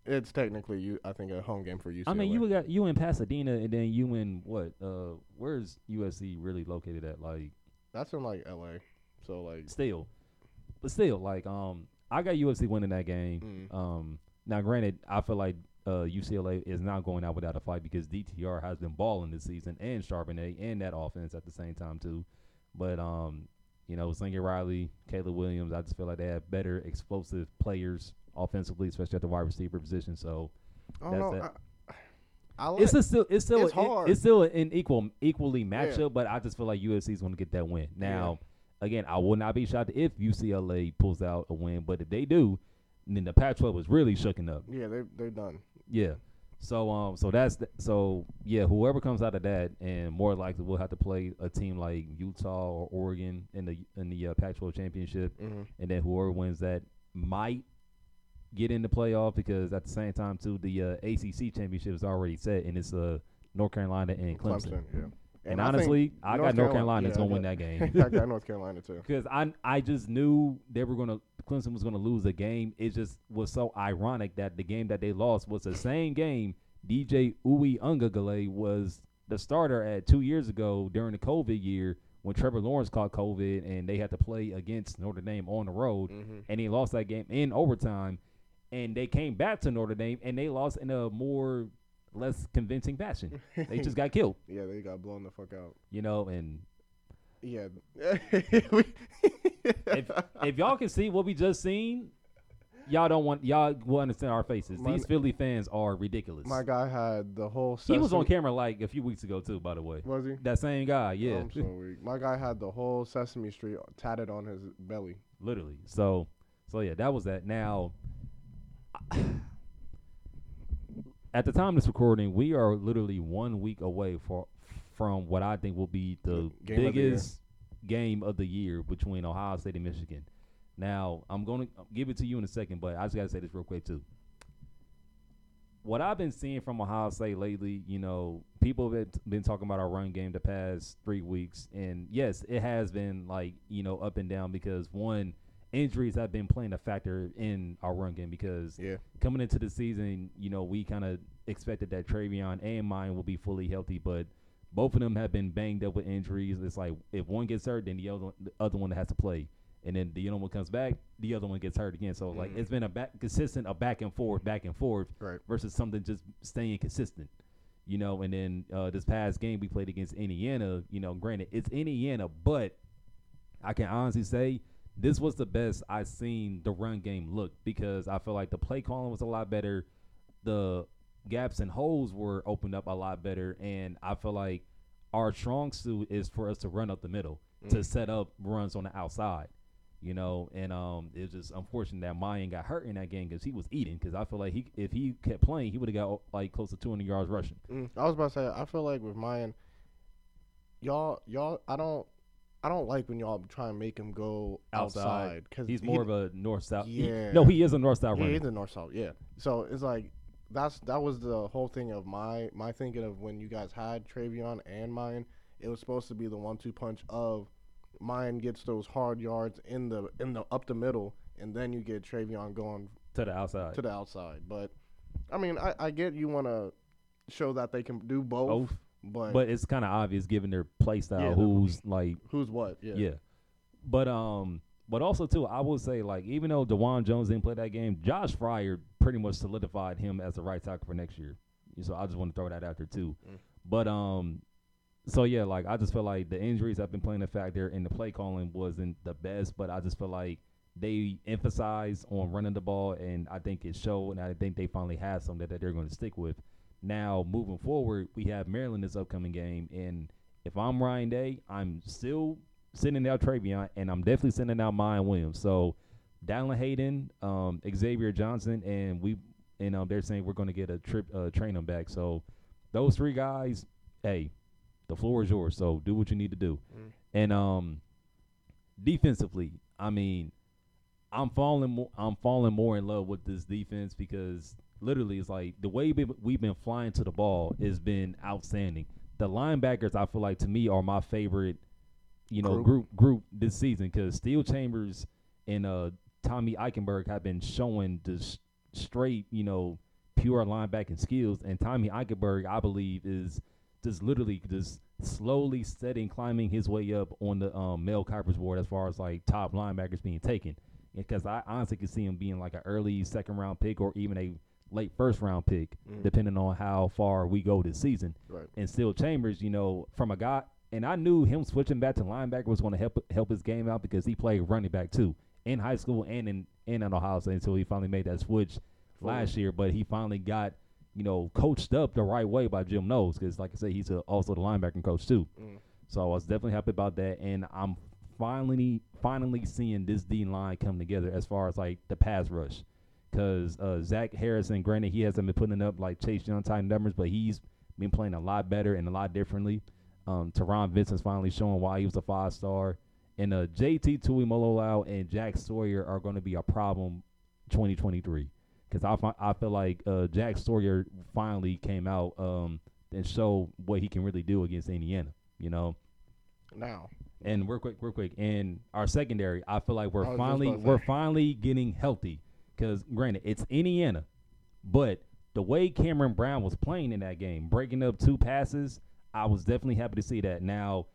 it's technically you. I think a home game for UCLA. I mean, you got you in Pasadena, and then you in what? Uh, where's USC really located at? Like, that's in like L.A. So like, still, but still, like, um, I got USC winning that game. mm, Um, now, granted, I feel like uh, UCLA is not going out without a fight because DTR has been balling this season and Charbonnet and that offense at the same time too. But um, you know, Lincoln Riley, Caleb Williams, I just feel like they have better explosive players offensively, especially at the wide receiver position. So I don't know. that's I, I like, it's still it's still It's a- hard. it's still an equal equally matchup, Yeah. but I just feel like USC is going to get that win. Now, again, I will not be shocked if UCLA pulls out a win, but if they do, then the Pac-12 is really shooken up. yeah, they they're done. Yeah. So um so that's the, so yeah whoever comes out of that and more likely we'll have to play a team like Utah or Oregon in the in the uh, Pac-12 championship hmm and then whoever wins that might get in the playoff because at the same time too the uh, ACC championship is already set and it's uh North Carolina and Clemson. Clemson. Yeah. And, I honestly, I got North Carolina yeah, that's gonna I win that game. I got North Carolina too. Because I I just knew they were gonna Clemson was gonna lose the game. It just was so ironic that the game that they lost was the same game DJ Uiagalelei was the starter at two years ago during the COVID year when Trevor Lawrence caught COVID and they had to play against Notre Dame on the road hmm and he lost that game in overtime and they came back to Notre Dame and they lost in a more less convincing fashion. They just got killed, yeah, they got blown the fuck out. you know, and Yeah. if if y'all can see what we just seen, y'all don't want y'all will understand our faces. My- These Philly fans are ridiculous. My guy had the whole. he was on camera like a few weeks ago too. By the way, Was he? that same guy. Yeah, I'm so weak. My guy had the whole Sesame Street tatted on his belly. literally. So, so yeah, that was that. Now, at the time of this recording, we are literally one week away for from what I think will be the Game of the biggest game of the year between Ohio State and Michigan. Now, I'm going to give it to you in a second, but I just got to say this real quick too. What I've been seeing from Ohio State lately, you know, people have been talking about our run game the past three weeks, and yes, it has been like you know up and down because one, injuries have been playing a factor in our run game because Yeah. coming into the season, you know, we kind of expected that TreVeyon and Miyan will be fully healthy, but both of them have been banged up with injuries. It's like if one gets hurt, then the other one, the other one has to play, and then the other one comes back, the other one gets hurt again. So like Mhm. it's been a back consistent, a back and forth, back and forth, Right. versus something just staying consistent. You know, and then uh, this past game we played against Indiana. You know, granted it's Indiana, but I can honestly say this was the best I've seen the run game look because I feel like the play calling was a lot better. The gaps and holes were opened up a lot better, and I feel like our strong suit is for us to run up the middle to Mm. set up runs on the outside. You know, and um, it's just unfortunate that Miyan got hurt in that game because he was eating. Because I feel like he, if he kept playing, he would have got like close to 200 yards rushing. Mm, I was about to say, I feel like with Miyan, y'all, y'all, I don't, I don't like when y'all try and make him go Outside. because He's more of a north south. Yeah. no, he is a north south Yeah, runner. he's the north south. Yeah. So it's like that's that was the whole thing of my my thinking of when you guys had TreVeyon and Miyan. It was supposed to be the one-two punch of Miyan gets those hard yards in the in the up the middle, and then you get TreVeyon going to the outside. to the outside. But I mean, I, I get you want to show that they can do both, Both. But, but it's kind of obvious given their play style Yeah, who's like who's what? Yeah. yeah. but um but also too i would say like even though Dawand jones didn't play that game josh Fryar pretty much solidified him as the right tackle for next year so i just want to throw that out there too Mm. but um so yeah like i just feel like the injuries have been playing a factor and the play calling wasn't the best but i just feel like they emphasize on running the ball and i think it showed and i think they finally have something that they're going to stick with now moving forward we have maryland this upcoming game and if I'm Ryan Day, I'm still sending out TreVeyon, and I'm definitely sending out Miyan Williams. So, Dallan Hayden, um, Xavier Johnson, and we, and um, they're saying we're going to get a trip, uh, train them back. So, those three guys, hey, the floor is yours. So, do what you need to do. Mm. And um, defensively, I mean, I'm falling, mo- I'm falling more in love with this defense because literally, it's like the way we- we've been flying to the ball has been outstanding the linebackers I feel like to me are my favorite, you know, Group. group group, this season because Steele Chambers and uh Tommy Eichenberg have been showing just straight, you know, pure linebacking skills, and Tommy Eichenberg I believe is just literally just slowly steady climbing his way up on the um, Mel Kiper's board as far as like top linebackers being taken. Because I honestly could see him being like an early second round pick or even a late first round pick, Mm. depending on how far we go this season Right. and Steele Chambers, you know, from a guy, and I knew him switching back to linebacker was going to help help his game out because he played running back too in high school and in and in Ohio State until he finally made that switch last year. But he finally got you know coached up the right way by Jim Knowles because, like I said, he's a, also the linebacking coach too. Mm. So I was definitely happy about that, and I'm finally finally seeing this D line come together as far as like the pass rush. Because uh, Zach Harrison, granted, he hasn't been putting up like Chase Young type numbers, but he's been playing a lot better and a lot differently. Um, Taron Vincent's finally showing why he was a five star. And uh, JT Tuimoloau and Jack Sawyer are going to be a problem 2023. Because I, fi- I feel like uh, Jack Sawyer finally came out um, and showed what he can really do against Indiana, you know? Now, And real quick, real quick, and our secondary, I feel like we're finally we're finally getting healthy. Because granted, it's Indiana, but the way Cameron Brown was playing in that game, breaking up two passes, I was definitely happy to see that. Now,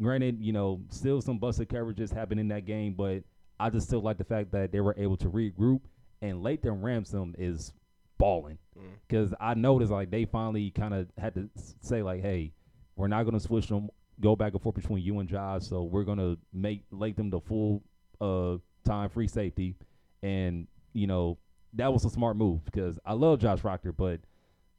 granted, you know, still some busted coverages happened in that game, but I just still like the fact that they were able to regroup. And Lathan Ransom is balling Mm. because I noticed like they finally kind of had to say like, hey, we're not gonna switch them, go back and forth between you and Josh, so we're gonna make Lathan the full uh time free safety, and you know, that was a smart move because I love Josh Proctor, but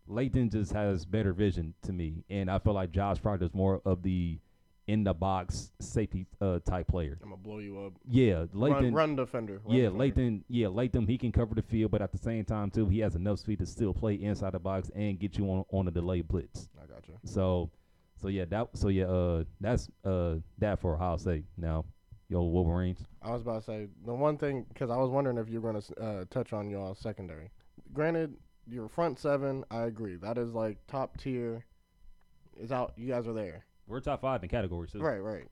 Lathan just has better vision to me, and I feel like Josh Proctor is more of the in the box safety uh, type player. I'm gonna blow you up. Yeah, Lathan. Run, run defender. run yeah, defender. Lathan. Yeah, Lathan. He can cover the field, but at the same time too, he has enough speed to still play inside the box and get you on on a delayed blitz. I got you. So, so yeah, that. So yeah, uh, that's uh that for Ohio State. Now, yo Wolverines. I was about to say the one thing because I was wondering if you were going to uh, touch on your secondary. Granted, your front seven, I agree. That is like top tier. Is out. You guys are there. We're top five in categories. Too. Right, right.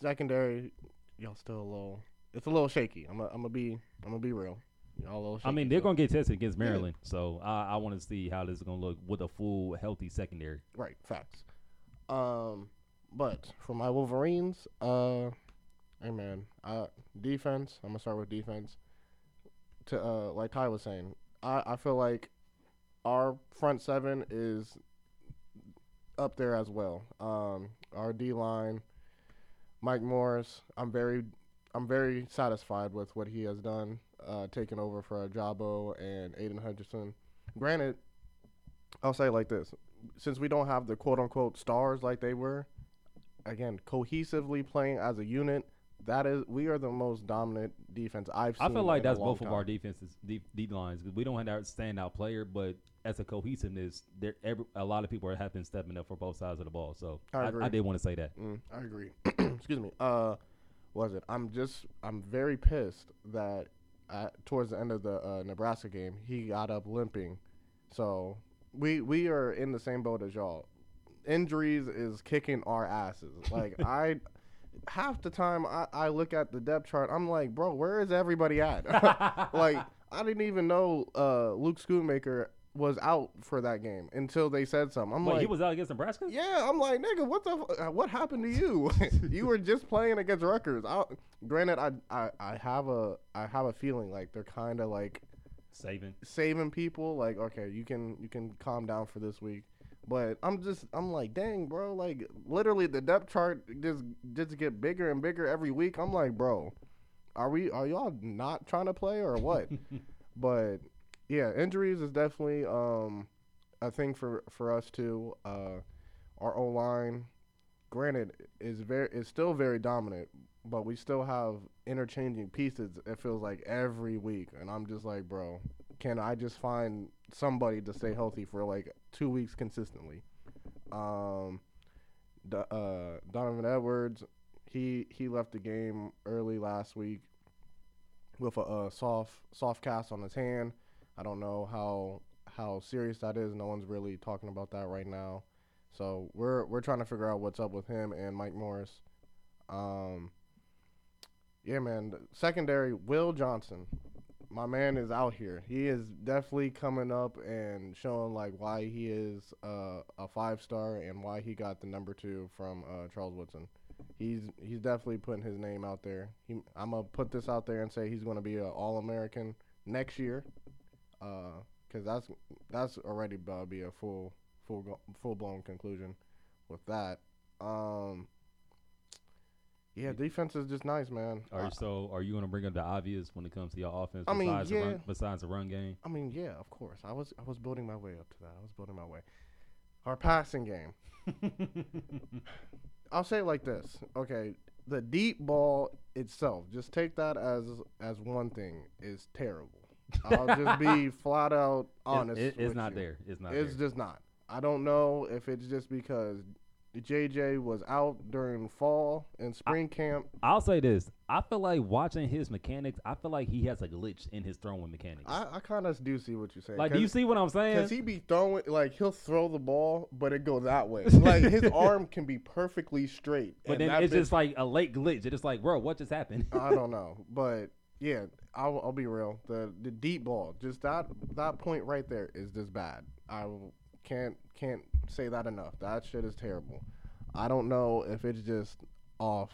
Secondary, y'all still a little. It's a little shaky. I'm. I'm gonna be. I'm gonna be real. Y'all a little shaky. I mean, they're so- gonna get tested against Yeah. Maryland, so I, I want to see how this is gonna look with a full healthy secondary. Right, facts. Um, but for my Wolverines, uh, hey man, uh, defense. I'm gonna start with defense. To uh, like Ty was saying, I I feel like our front seven is up there as well. Um, our D line, Mike Morris. I'm very I'm very satisfied with what he has done, uh, taking over for Jabo and Aidan Hutchinson. Granted, I'll say it like this: since we don't have the quote unquote stars like they were, again, cohesively playing as a unit, that is we are the most dominant defense I've seen. I feel like that's both of our defenses, deep, deep lines. We don't have that standout player, but as a cohesiveness, there every, a lot of people have been stepping up for both sides of the ball. So I I. I did want to say that. Mm, I agree. Excuse me. Uh, was it? I'm just I'm very pissed that at, towards the end of the uh, Nebraska game he got up limping. So we we are in the same boat as y'all. Injuries is kicking our asses. Like I. Half the time I, I look at the depth chart, I'm like, bro, where is everybody at? like I didn't even know uh, Luke Schoonmaker was out for that game until they said something. I'm Wait, like, he was out against Nebraska. yeah, I'm like, nigga, what the, f- what happened to you? you were just playing against Rutgers. I, granted, I, I, I have a, I have a feeling like they're kind of like Saving. saving people. Like, okay, you can, you can calm down for this week. But I'm just, I'm like, dang, bro, like literally the depth chart just, just get bigger and bigger every week. I'm like, bro, are we, are y'all not trying to play or what? but yeah, injuries is definitely um a thing for for us too. Uh, our O line, granted, is very is still very dominant, but we still have interchanging pieces. It feels like every week, and I'm just like, bro, can I just find somebody to stay healthy for like two weeks consistently? Um, uh, Donovan Edwards, he he left the game early last week with a, uh soft soft cast on his hand. I don't know how how serious that is. No one's really talking about that right now. So we're we're trying to figure out what's up with him and Mike Morris. Um, yeah, man. Secondary, Will Johnson. My man is out here. He is definitely coming up and showing like why he is uh, a five star and why he got the number two from uh, Charles Woodson. He's he's definitely putting his name out there. He, I'm gonna put this out there and say he's gonna be an All American next year, because that's that's already about to be a full full full blown conclusion with that. Um, yeah, defense is just nice, man. Are you so? Are you going to bring up the obvious when it comes to your offense? I mean, besides the yeah. run, besides the run game. I mean, yeah, of course. I was I was building my way up to that. I was building my way. Our passing game. I'll say it like this. Okay, the deep ball itself, just take that as as one thing, is terrible. I'll just be flat out honest. it- it's with not you. there. It's not there. It's there. just not. I don't know if it's just because JJ was out during fall and spring camp. I'll say this. I feel like watching his mechanics. I feel like he has a glitch in his throwing mechanics. I, I kind of do see what you're saying. like, do you see what I'm saying? Because he be throwing like he'll throw the ball, but it goes that way. Like his arm can be perfectly straight, but then it's bitch- just like a late glitch. It's just like, bro, what just happened? I don't know, but yeah, I'll, I'll be real. The the deep ball, just that that point right there is just bad. I will- can't can't say that enough. That shit is terrible. I don't know if it's just off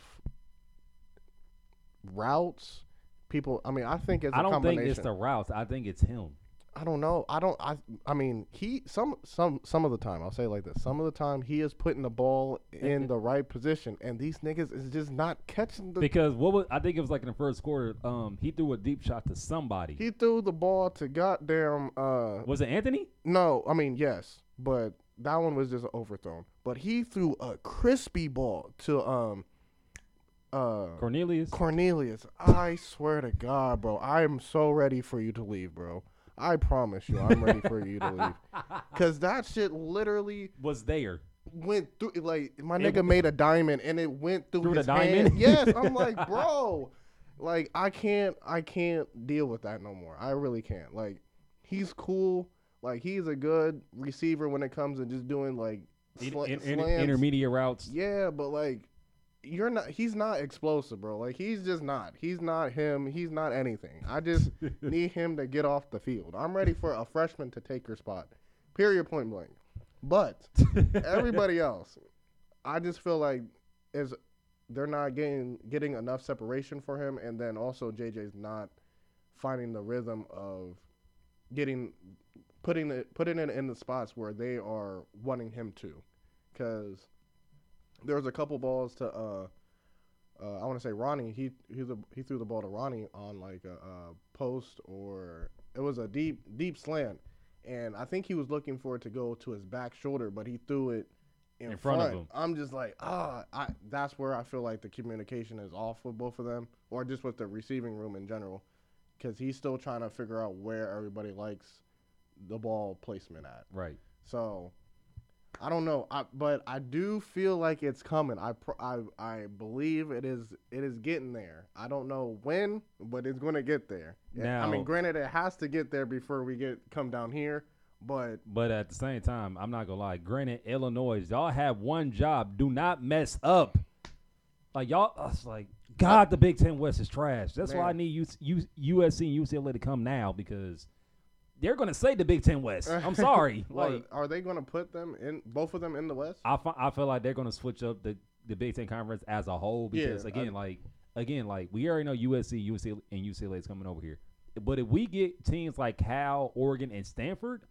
routes. People, I mean, I think it's a I don't think it's the routes. I think it's him. I don't know. I don't. I. I mean, he some some some of the time. I'll say it like this. Some of the time, he is putting the ball in the right position, and these niggas is just not catching the. Because what was I think it was like in the first quarter, um, he threw a deep shot to somebody. he threw the ball to goddamn. Uh, was it Anthony? no, I mean yes, but that one was just overthrown. But he threw a crispy ball to um. Uh, Cornelius? Cornelius, I swear to God, bro, I am so ready for you to leave, bro. I promise you, I'm ready for you to leave. Cause that shit literally was there. went through. Like my It- nigga made a diamond, and it went through, Through the his hand. diamond? Yes, I'm like, bro, like I can't, I can't deal with that no more. I really can't. Like he's cool. Like he's a good receiver when it comes to just doing like sla- in- in- slants. intermediate routes. Yeah, but like you're not he's not explosive, bro. Like he's just not. He's not him. He's not anything. I just need him to get off the field. I'm ready for a freshman to take your spot. Period point blank. But everybody else, I just feel like is they're not getting getting enough separation for him and then also JJ's not finding the rhythm of getting putting it putting it in the spots where they are wanting him to cuz there was a couple balls to uh uh, I want to say Ronnie. He he the, he threw the ball to Ronnie on like a, a post or it was a deep deep slant, and I think he was looking for it to go to his back shoulder, but he threw it in, In front of him. I'm just like ah, I that's where I feel like the communication is off with both of them, or just with the receiving room in general, because he's still trying to figure out where everybody likes the ball placement at. Right. So I don't know, I, but I do feel like it's coming. I pr- I I believe it is it is getting there. I don't know when, but it's going to get there. Yeah, I mean, granted, it has to get there before we get come down here, but But at the same time, I'm not gonna lie. Granted, Illinois, y'all have one job. Do not mess up. Like y'all, uh, I like, God, the Big Ten West is trash. That's why I need U- U- USC and UCLA to come now because they're gonna say the Big Ten West. I'm sorry. well, like are they going to put them in both of them in the West? I, fi- I feel like they're gonna switch up the, the Big Ten conference as a whole because Yeah, again, I- like again, like we already know USC, UCLA, and UCLA is coming over here. But if we get teams like Cal, Oregon, and Stanford,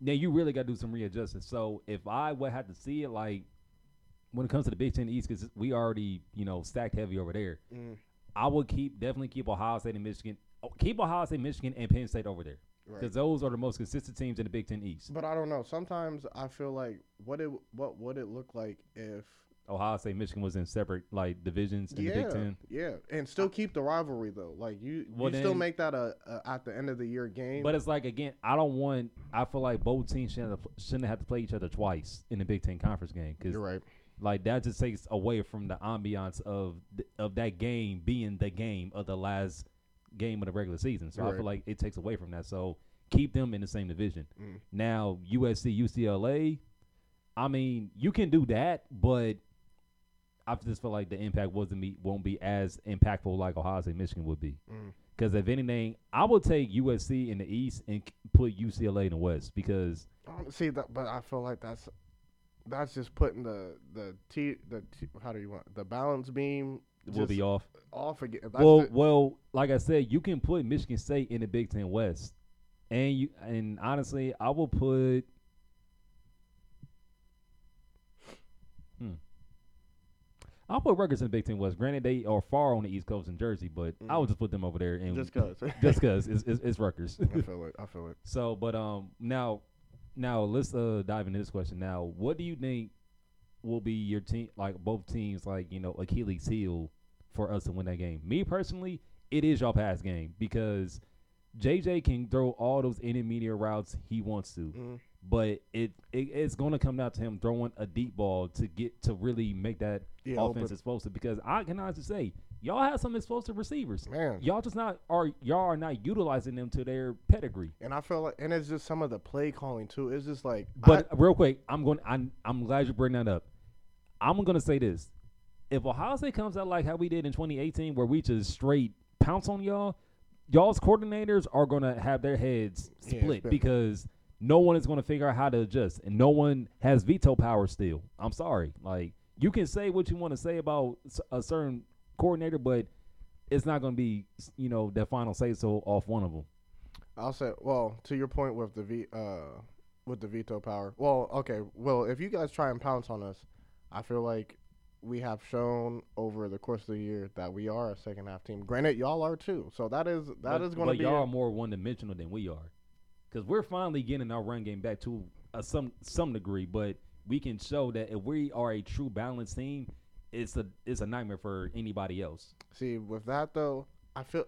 then you really got to do some readjusting. So if I would have to see it, like when it comes to the Big Ten East, because we already you know stacked heavy over there, Mm. I would keep definitely keep Ohio State and Michigan, oh, keep Ohio State, Michigan, and Penn State over there Right. because those are the most consistent teams in the Big Ten East. But I don't know. Sometimes I feel like what it what would it look like if Ohio State, Michigan was in separate like divisions in yeah, the Big Ten. yeah, and still keep the rivalry though. Like you, Well, you still make that a, a at the end of the year game. But it's like again, I don't want. I feel like both teams shouldn't have, shouldn't have to play each other twice in the Big Ten conference game because You're right. like that just takes away from the ambiance of th- of that game being the game of the last game of the regular season. So I feel like it takes away from that. So keep them in the same division. Mm. Now USC, UCLA. I mean, you can do that, but I just feel like the impact wasn't be won't be as impactful like Ohio State, Michigan would be. Mm. Because if anything, I would take USC in the East and put UCLA in the West because See that, but I feel like that's that's just putting the the t the t, how do you want the balance beam we'll be off. off again. Well, well, like I said, you can put Michigan State in the Big Ten West, and you and honestly, I will put. Hmm. I'll put Rutgers in the Big Ten West. Granted, they are far on the East Coast in Jersey, but I would just put them over there and just cause. just because it's, it's, it's Rutgers. I feel it. I feel it. So, but um, now, now let's uh dive into this question. Now, what do you think will be your team, like both teams, like you know, Achilles' heel for us to win that game? Me personally, it is your pass game because JJ can throw all those intermediate routes he wants to, Mm. but it, it it's going to come down to him throwing a deep ball to get to really make that Yeah, offense explosive. Because I can honestly say, y'all have some explosive receivers. Man. Y'all just not are y'all are not utilizing them to their pedigree. And I feel like, and it's just some of the play calling too. It's just like, But real quick, I'm going. I'm, I'm glad you bring that up. I'm going to say this: if Ohio State comes out like how we did in 2018, where we just straight pounce on y'all, y'all's coordinators are going to have their heads split split. because no one is going to figure out how to adjust, and no one has veto power still. I'm sorry, like you can say what you want to say about a certain coordinator, but it's not going to be, you know, that final say so off one of them. I'll say, well, to your point with the v, uh, with the veto power. Well, okay, well, if you guys try and pounce on us, I feel like we have shown over the course of the year that we are a second half team. Granted, y'all are too. So that is that is going to but be. y'all a- are more one dimensional than we are, because we're finally getting our run game back to a, some some degree. But we can show that if we are a true balanced team, it's a it's a nightmare for anybody else. See, with that though, I feel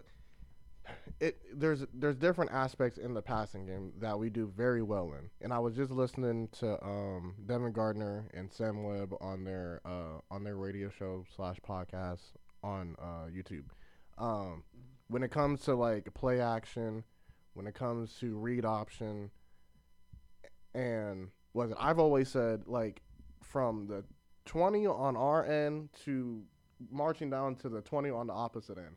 it. There's there's different aspects in the passing game that we do very well in, and I was just listening to um, Devin Gardner and Sam Webb on their uh, on their radio show slash podcast on uh, YouTube. Um, when it comes to like play action, when it comes to read option, and was it? I've always said like from the twenty on our end to marching down to the 20 on the opposite end.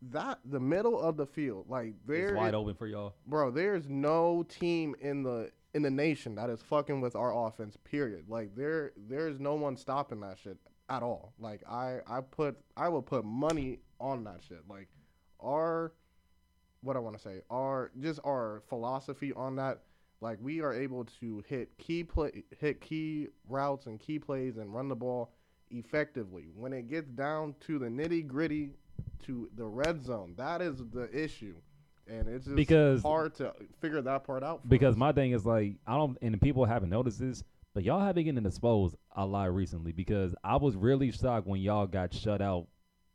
That the middle of the field, like there, It's wide open for y'all. bro. There's no team in the in the nation that is fucking with our offense. Period. Like there, there's no one stopping that shit at all. Like I, I put, I will put money on that shit. Like our, what I want to say, our just our philosophy on that. Like we are able to hit key play, hit key routes and key plays and run the ball effectively. When it gets down to the nitty gritty, to the red zone, that is the issue, and it's just Because- hard to figure that part out. for Because us. my thing is like I don't, and people haven't noticed this, but y'all have been getting exposed a lot recently. Because I was really shocked when y'all got shut out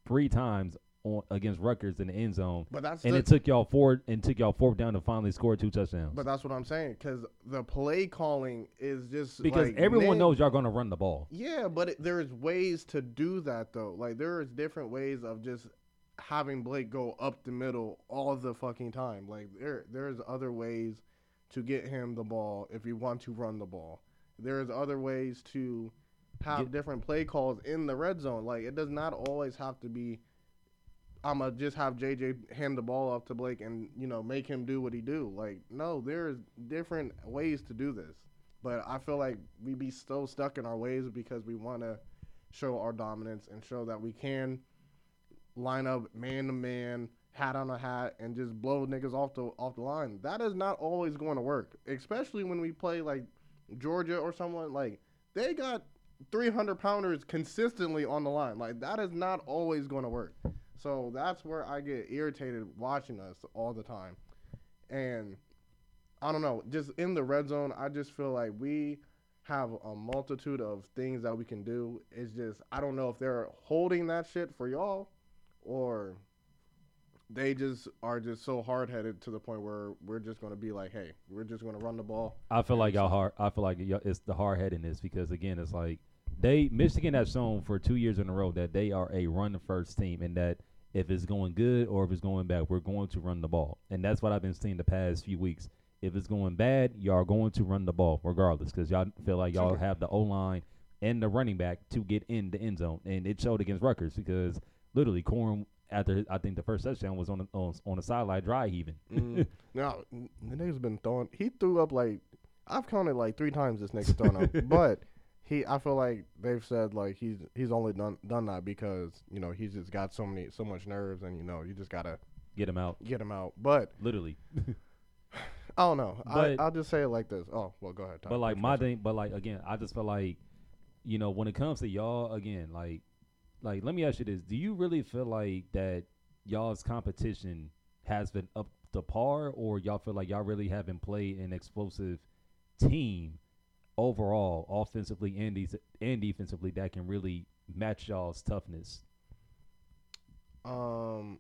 three times on against Rutgers in the end zone, but that's and the, it took y'all four and took y'all fourth down to finally score two touchdowns. but that's what I'm saying because the play calling is just because like, everyone knows y'all gonna run the ball. Yeah, but it, there's ways to do that though. Like there is different ways of just having Blake go up the middle all the fucking time. Like there there's other ways to get him the ball if you want to run the ball. There's other ways to have Get- different play calls in the red zone. Like it does not always have to be I'ma just have JJ hand the ball off to Blake and you know make him do what he do. Like no, there's different ways to do this. But I feel like we be so stuck in our ways because we want to show our dominance and show that we can line up man to man, hat on a hat, and just blow niggas off the off the line. That is not always going to work, especially when we play like Georgia or someone like they got 300 pounders consistently on the line. Like that is not always going to work. So that's where I get irritated watching us all the time. And I don't know, just in the red zone, I just feel like we have a multitude of things that we can do. It's just I don't know if they're holding that shit for y'all or they just are just so hard headed to the point where we're just gonna be like, hey, we're just gonna run the ball. I feel like y'all hard. I feel like y'all, it's the hard headedness because again, it's like they Michigan has shown for two years in a row that they are a run first team, and that if it's going good or if it's going bad, we're going to run the ball, and that's what I've been seeing the past few weeks. If it's going bad, y'all are going to run the ball regardless because y'all feel like y'all have the O line and the running back to get in the end zone, and it showed against Rutgers because literally Corum after I think the first touchdown was on the, on, on the sideline dry heaving. Mm. now the nigga's been throwing. He threw up like I've counted like three times. This nigga thrown up, but he. I feel like they've said like he's he's only done done that because you know he's just got so many so much nerves and you know you just gotta Get him out, get him out. But literally. I don't know. I, But- I'll just say it like this. Oh well, go ahead. Ty. But like my thing, but like again, I just feel like, you know, when it comes to y'all, again, like, like let me ask you this: Do you really feel like that y'all's competition has been up to par, or y'all feel like y'all really haven't played an explosive team overall, offensively and de- and defensively, that can really match y'all's toughness? Um,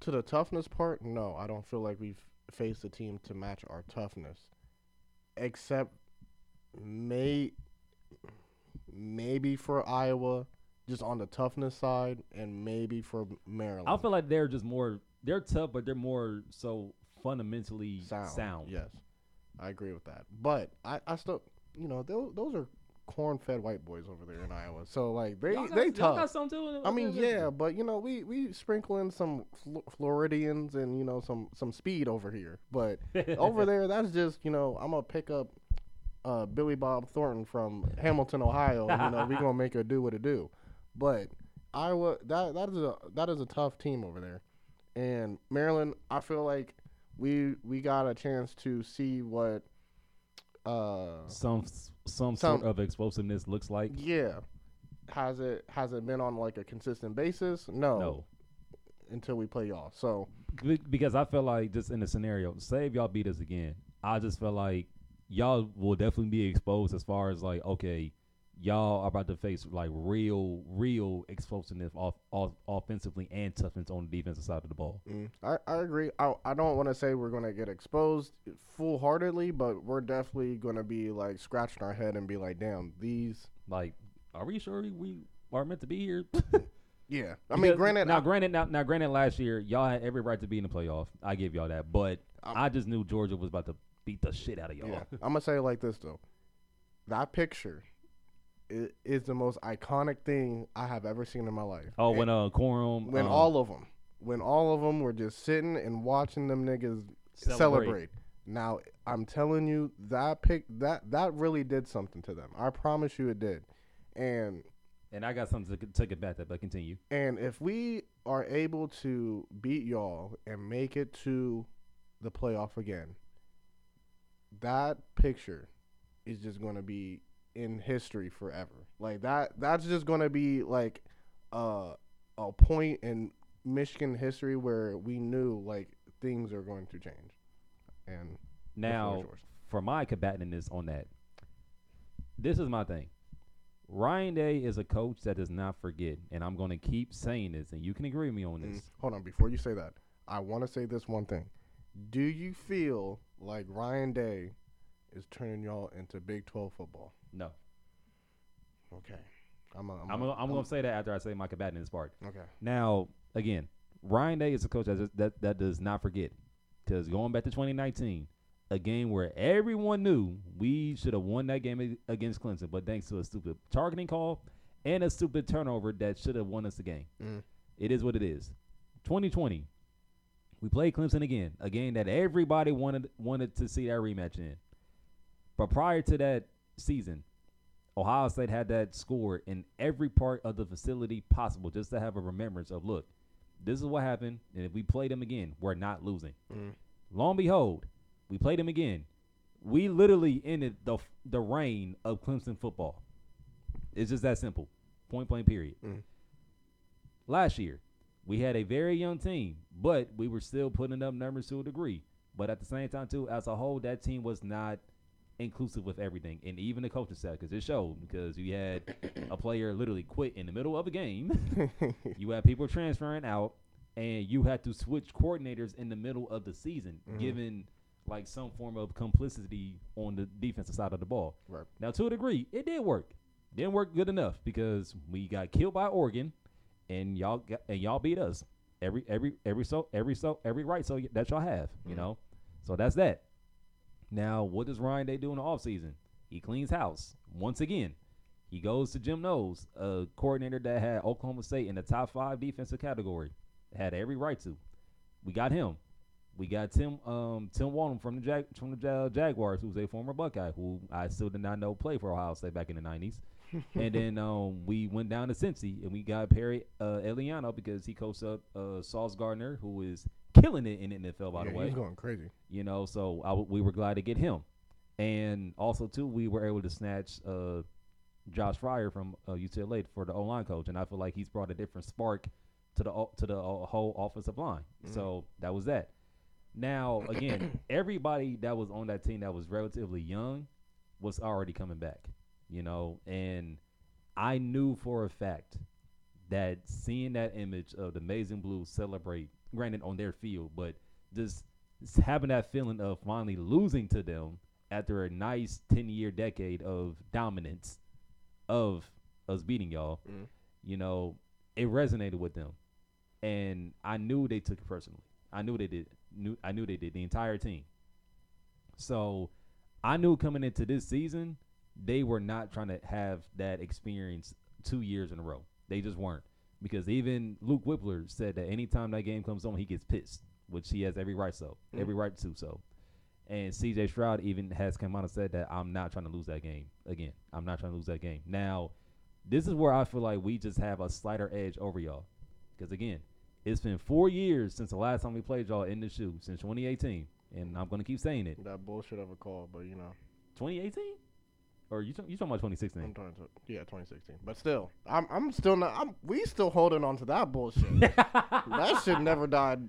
to the toughness part, no, I don't feel like we've faced a team to match our toughness, except may maybe for Iowa, just on the toughness side, and maybe for Maryland. I feel like they're just more they're tough, but they're more so fundamentally sound. Yes, I agree with that. But I, I still, you know, those those are corn-fed white boys over there in Iowa. So like they got, they tough. too. I mean, yeah, but you know, we we sprinkle in some Fl- Floridians and you know some some speed over here. But over there, that's just you know, I'm gonna pick up uh, Billy Bob Thornton from Hamilton, Ohio. and, you know, we gonna make her do what it do. But Iowa, that that is a that is a tough team over there, And Maryland, I feel like we we got a chance to see what uh Some some, Some- sort of explosiveness looks like. yeah. Has it has it been on like a consistent basis? No. No, Until we play y'all. So because I feel like just in the scenario, say if y'all beat us again, I just feel like y'all will definitely be exposed as far as like okay, y'all are about to face like real, real explosiveness off, off offensively and toughness on the defensive side of the ball. mm, I, I agree. I I don't want to say we're gonna get exposed full heartedly, but we're definitely gonna be like scratching our head and be like, damn, these Like, are we sure we are meant to be here? yeah. I mean Because- granted now I- granted, now, now granted, last year y'all had every right to be in the playoff. I give y'all that, but I'm- I just knew Georgia was about to beat the shit out of y'all. Yeah, I'm gonna say it like this though. That picture is, is the most iconic thing I have ever seen in my life. Oh, And when uh Corum, when um, all of them, when all of them were just sitting and watching them niggas Celebrate. celebrate. Now I'm telling you that pic that that really did something to them. I promise you it did. And and I got something to, to get back that, but continue. and if we are able to beat y'all and make it to the playoff again, that picture is just going to be in history forever. Like that that's just going to be like uh, a point in Michigan history where we knew like things are going to change. And Now, for my combatantness on that, this is my thing. Ryan Day is a coach that does not forget, and I'm going to keep saying this, and you can agree with me on Mm, this. hold on, before you say that, I want to say this one thing. Do you feel like Ryan Day is turning y'all into Big 12 football? No, Okay. I'm a, I'm, gonna, I'm going to say that after I say my combatantness part. Okay. Now, again, Ryan Day is a coach that that, that does not forget, because going back to 2019, a game where everyone knew we should have won that game against Clemson, but thanks to a stupid targeting call and a stupid turnover that should have won us the game. Mm. It is what it is. 2020, we played Clemson again, a game that everybody wanted wanted to see that rematch in. But prior to that season, Ohio State had that score in every part of the facility possible, just to have a remembrance of look, this is what happened, and if we play them again, we're not losing. Mm. Lo and behold, we played them again. We literally ended the the reign of Clemson football. It's just that simple. Point blank. Period. Mm. Last year, we had a very young team, but we were still putting up numbers to a degree. But at the same time, too, as a whole, that team was not inclusive with everything, and even the coaching staff, because it showed. Because you had a player literally quit in the middle of a game. you had people transferring out, and you had to switch coordinators in the middle of the season, Mhm. given like some form of complicity on the defensive side of the ball. Right. Now, to a degree, it did work. Didn't work good enough because we got killed by Oregon, and y'all got, and y'all beat us every every every so every so every right so that y'all have. You Mhm. know, so that's that. Now, what does Ryan Day do in the offseason? He cleans house once again. He goes to Jim Knowles, a coordinator that had Oklahoma State in the top five defensive category. Had every right to. We got him. We got Tim um, Tim Walton from the Jag- from the Ja- Jaguars, who's a former Buckeye, who I still did not know played for Ohio State back in the nineties. and then um, we went down to Cincy and we got Perry uh, Eliano because he coached up uh, Sauce Gardner, who is killing it in the NFL by Yeah, the way. he's going crazy. you know so I w- we were glad to get him. And also too we were able to snatch uh josh fryer from uh, ucla for the o-line coach. And i feel like he's brought a different spark to the o- to the uh, whole offensive line. Mhm. so that was that. Now again everybody that was on that team that was relatively young was already coming back you know? And i knew for a fact that seeing that image of the maize and blue celebrate granted on their field but just having that feeling of finally losing to them after a nice 10 year decade of dominance of us beating y'all Mhm. you know it resonated with them. And i knew they took it personally. I knew they did knew i knew they did the entire team. So i knew coming into this season they were not trying to have that experience two years in a row. They just weren't because even luke Wypler said that anytime that game comes on he gets pissed which he has every right so Mm. every right to so and CJ Stroud even has come out and said that I'm not trying to lose that game again. I'm not trying to lose that game. Now, this is where I feel like we just have a slighter edge over y'all. Because again, It's been four years since the last time we played y'all in the shoe since 2018, and I'm gonna keep saying it. That bullshit of a call, but you know, 2018, or you talk- you talking about 2016? I'm trying to. Yeah, 2016. But still, I'm I'm still not. I'm we still holding on to that bullshit. that shit never died.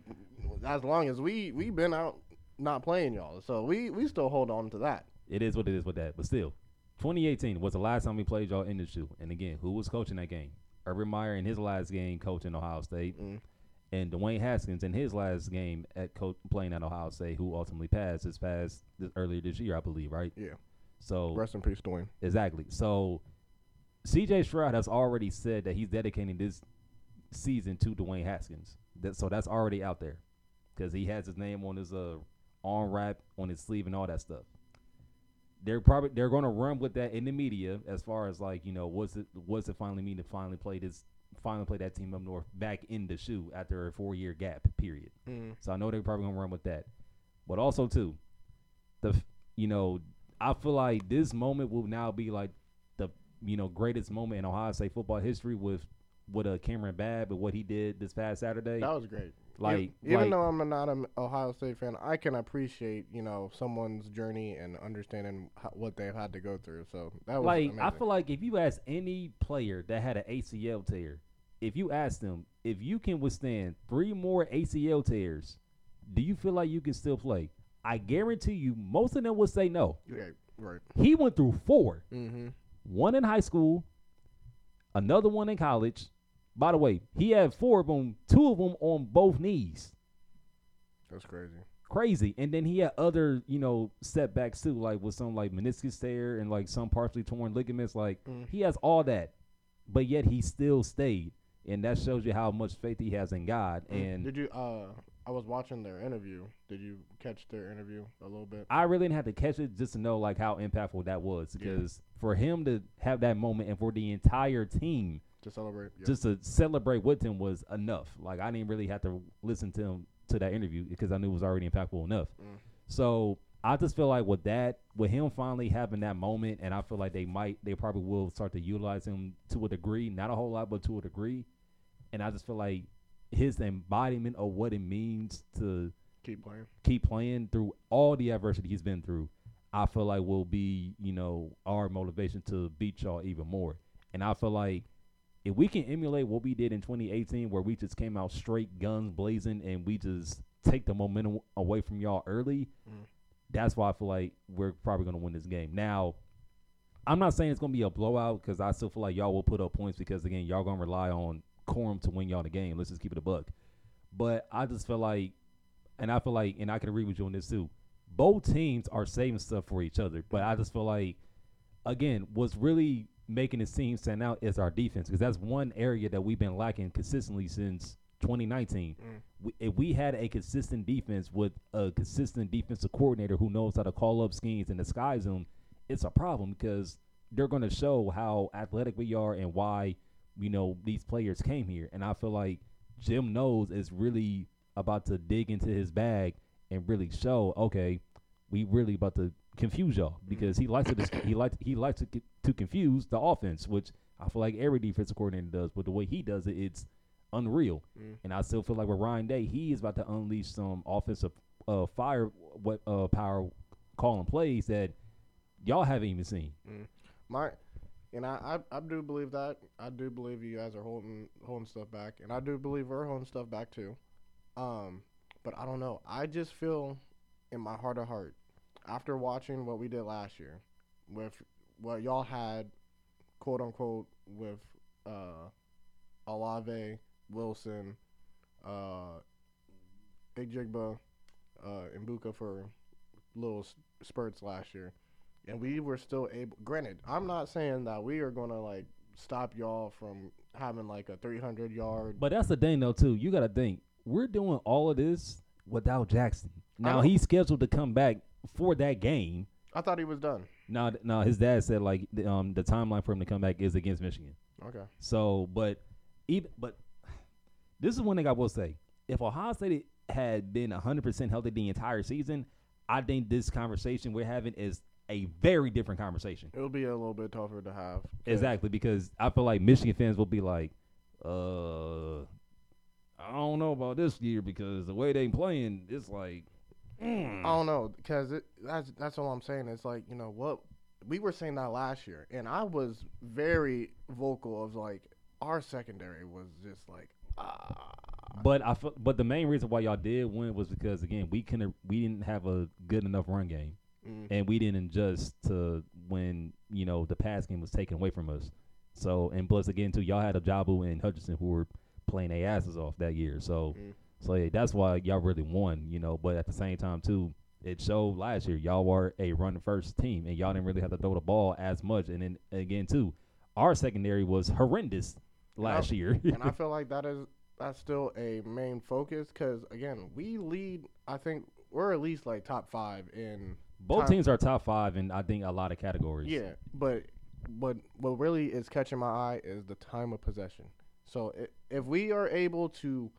As long as we we been out not playing y'all, so we we still hold on to that. It is what it is with that. But still, 2018 was the last time we played y'all in the shoe. And again, who was coaching that game? Urban Meyer in his last game coaching Ohio State, Mm. and Dwayne Haskins in his last game at co- playing at Ohio State, who ultimately passed this past this, earlier this year, I believe, right? Yeah. So Rest in peace, Dwayne. exactly. So C.J. Stroud has already said that he's dedicating this season to Dwayne Haskins. That, so that's already out there because he has his name on his uh arm wrap on his sleeve and all that stuff. They're probably they're going to run with that in the media as far as like you know what's it what's it finally mean to finally play this finally play that team up north back in the shoe after a four year gap period. Mm. So I know they're probably gonna run with that. But also too, the you know I feel like this moment will now be like the you know greatest moment in Ohio State football history with with uh, Kamryn Babb and what he did this past Saturday. That was great. like even like, though I'm not an Ohio State fan, I can appreciate you know someone's journey and understanding how, what they've had to go through. So that was like amazing. I feel like if you ask any player that had an ACL tear, if you ask them if you can withstand three more ACL tears, do you feel like you can still play? I guarantee you, most of them would say no. yeah, right. He went through four. Mm-hmm. one in high school, another one in college. By the way, he had four of them, two of them on both knees. That's crazy. Crazy. And then he had other, you know, setbacks too, like with some like meniscus tear and like some partially torn ligaments. Like Mm. he has all that, but yet he still stayed. And that shows you how much faith he has in God. And did you? Uh, I was watching their interview. Did you catch their interview a little bit? I really didn't have to catch it just to know like how impactful that was. Yeah. Because for him to have that moment and for the entire team To celebrate. Yeah. just to celebrate with him was enough. Like I didn't really have to listen to him to that interview because I knew it was already impactful enough. Mm. So I just feel like with that, with him finally having that moment, and I feel like they might, they probably will start to utilize him to a degree, not a whole lot, but to a degree. And I just feel like his embodiment of what it means to keep playing. keep playing through all the adversity he's been through, I feel like will be, you know, our motivation to beat y'all even more. And I feel like if we can emulate what we did in 2018, where we just came out straight guns blazing and we just take the momentum away from y'all early, Mm. that's why I feel like we're probably going to win this game. Now, I'm not saying it's going to be a blowout because I still feel like y'all will put up points because, again, y'all going to rely on Corum to win y'all the game. Let's just keep it a buck. But I just feel like, and I feel like, and I can agree with you on this too. Both teams are saving stuff for each other, but I just feel like, again, what's really making this team stand out is our defense because that's one area that we've been lacking consistently since 2019. Mm. We, if we had a consistent defense with a consistent defensive coordinator who knows how to call up schemes and disguise them, it's a problem because they're going to show how athletic we are and why you know these players came here. And I feel like Jim knows is really about to dig into his bag and really show, okay, we really about to confuse y'all because he likes to dis- he likes he likes to to confuse the offense, which I feel like every defensive coordinator does. But the way he does it, it's unreal. Mm. And I still feel like with Ryan Day, he is about to unleash some offensive uh, fire what uh, power calling plays that y'all haven't even seen. My, and I, I, I do believe that. I do believe you guys are holding holding stuff back, and I do believe we're holding stuff back too. Um, but I don't know. I just feel in my heart of heart after watching what we did last year with what y'all had, quote unquote, with uh, Olave, Wilson, uh, Njigba, uh, Egbuka for little spurts last year and we were still able. Granted, I'm not saying that we are gonna like stop y'all from having like a 300 yard. But that's the thing, though, too. You got to think we're doing all of this without Jaxon. Now he's scheduled to come back for that game. I thought he was done. Now, now his dad said like the, um the timeline for him to come back is against Michigan. Okay. So, but even but this is one thing I will say: if Ohio State had been 100 percent healthy the entire season, I think this conversation we're having is a very different conversation. It'll be a little bit tougher to have. Exactly, because I feel like Michigan fans will be like, uh, I don't know about this year because the way they playing, it's like, mm. I don't know because that's that's all I'm saying. It's like you know what we were saying that last year, and I was very vocal of like our secondary was just like ah. But I but the main reason why y'all did win was because again we couldn't we didn't have a good enough run game, Mm. and we didn't adjust to when you know the pass game was taken away from us. So and plus again too, y'all had Ojabo and Hutchinson who were playing their asses off that year. So Mm. so yeah, that's why y'all really won. You know, but at the same time too, it showed last year y'all were a run first team and y'all didn't really have to throw the ball as much. And then again too, our secondary was horrendous last year. and I feel like that is that's still a main focus because again we lead. I think we're at least like top five in Both teams are top five in I think a lot of categories. Yeah, but but what really is catching my eye is the time of possession. So i- if we are able to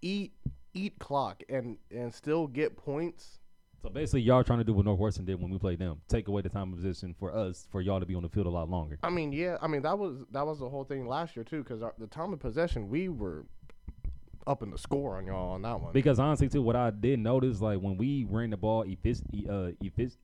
eat eat clock and and still get points, So basically, y'all trying to do what Northwestern did when we played them, take away the time of position for us, for y'all to be on the field a lot longer. I mean, yeah, I mean that was that was the whole thing last year too. Because the time of possession, we were up in the score on y'all on that one. Because honestly, too, what I did notice, like when we ran the ball effic- e- uh, effic-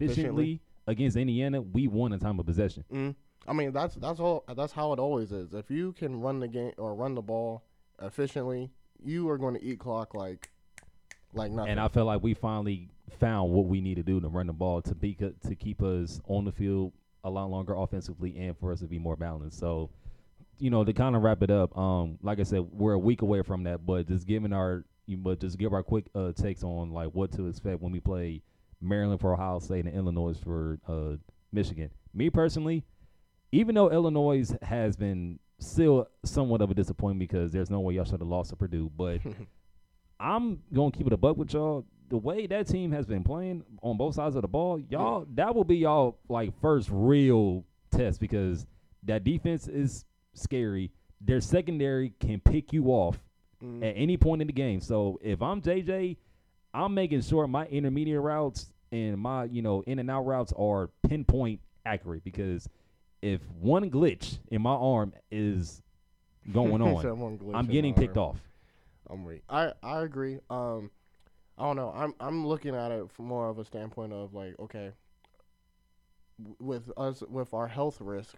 efficiently against Indiana, we won the time of possession. Mm. I mean that's that's all that's how it always is. If you can run the game or run the ball efficiently, you are going to eat clock like like nothing. And I felt like we finally found what we need to do to run the ball to be to keep us on the field a lot longer offensively and for us to be more balanced. So, you know, to kind of wrap it up, um, like I said, we're a week away from that, but just giving our, you- but just give our quick uh, takes on like what to expect when we play Maryland for Ohio State and Illinois for uh, Michigan. Me personally, even though Illinois has been still somewhat of a disappointment because there's no way y'all should have lost to Purdue, but I'm gonna keep it a buck with y'all. The way that team has been playing on both sides of the ball, y'all that will be y'all like first real test because that defense is scary. Their secondary can pick you off Mm. at any point in the game. So if I'm JJ, I'm making sure my intermediate routes and my you know in and out routes are pinpoint accurate because if one glitch in my arm is going on, said one glitch I'm getting picked arm. off. I'm weak. I I agree. Um, I don't know. I'm I'm looking at it from more of a standpoint of like, okay, w- with us with our health risk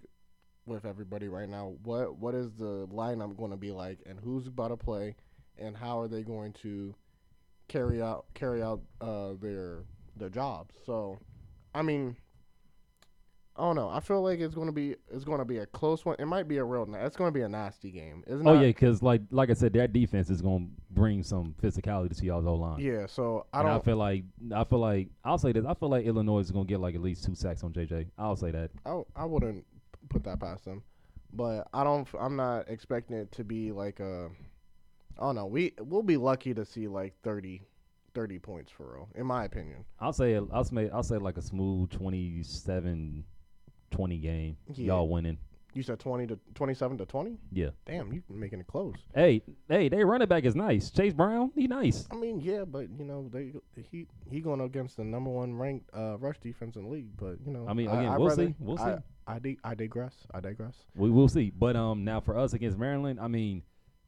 with everybody right now, what what is the lineup going to be like, and who's about to play, and how are they going to carry out carry out uh, their their jobs? So, I mean. I don't know. I feel like it's gonna be it's gonna be a close one. It might be a real. It's gonna be a nasty game. It's Oh yeah, because like like I said, that defense is gonna bring some physicality to y'all's O line. Yeah. So I and don't. I feel like I feel like I'll say this. I feel like Illinois is gonna get like at least two sacks on JJ. I'll say that. I I wouldn't put that past them, but I don't. I'm not expecting it to be like a. I don't know. We we'll be lucky to see like 30, 30 points for real, in my opinion. I'll say I'll say I'll say like a smooth 27-20 game. Yeah. Y'all winning. You said twenty to twenty-seven to twenty. Yeah. Damn, you making it close. Hey, hey, they running back is nice. Chase Brown, he nice. I mean, yeah, but you know they he he going against the number one ranked uh, rush defense in the league. But you know, I mean, again, we'll see. We'll see. I, dig- I digress. I digress. We will see. But um, now for us against Maryland, I mean,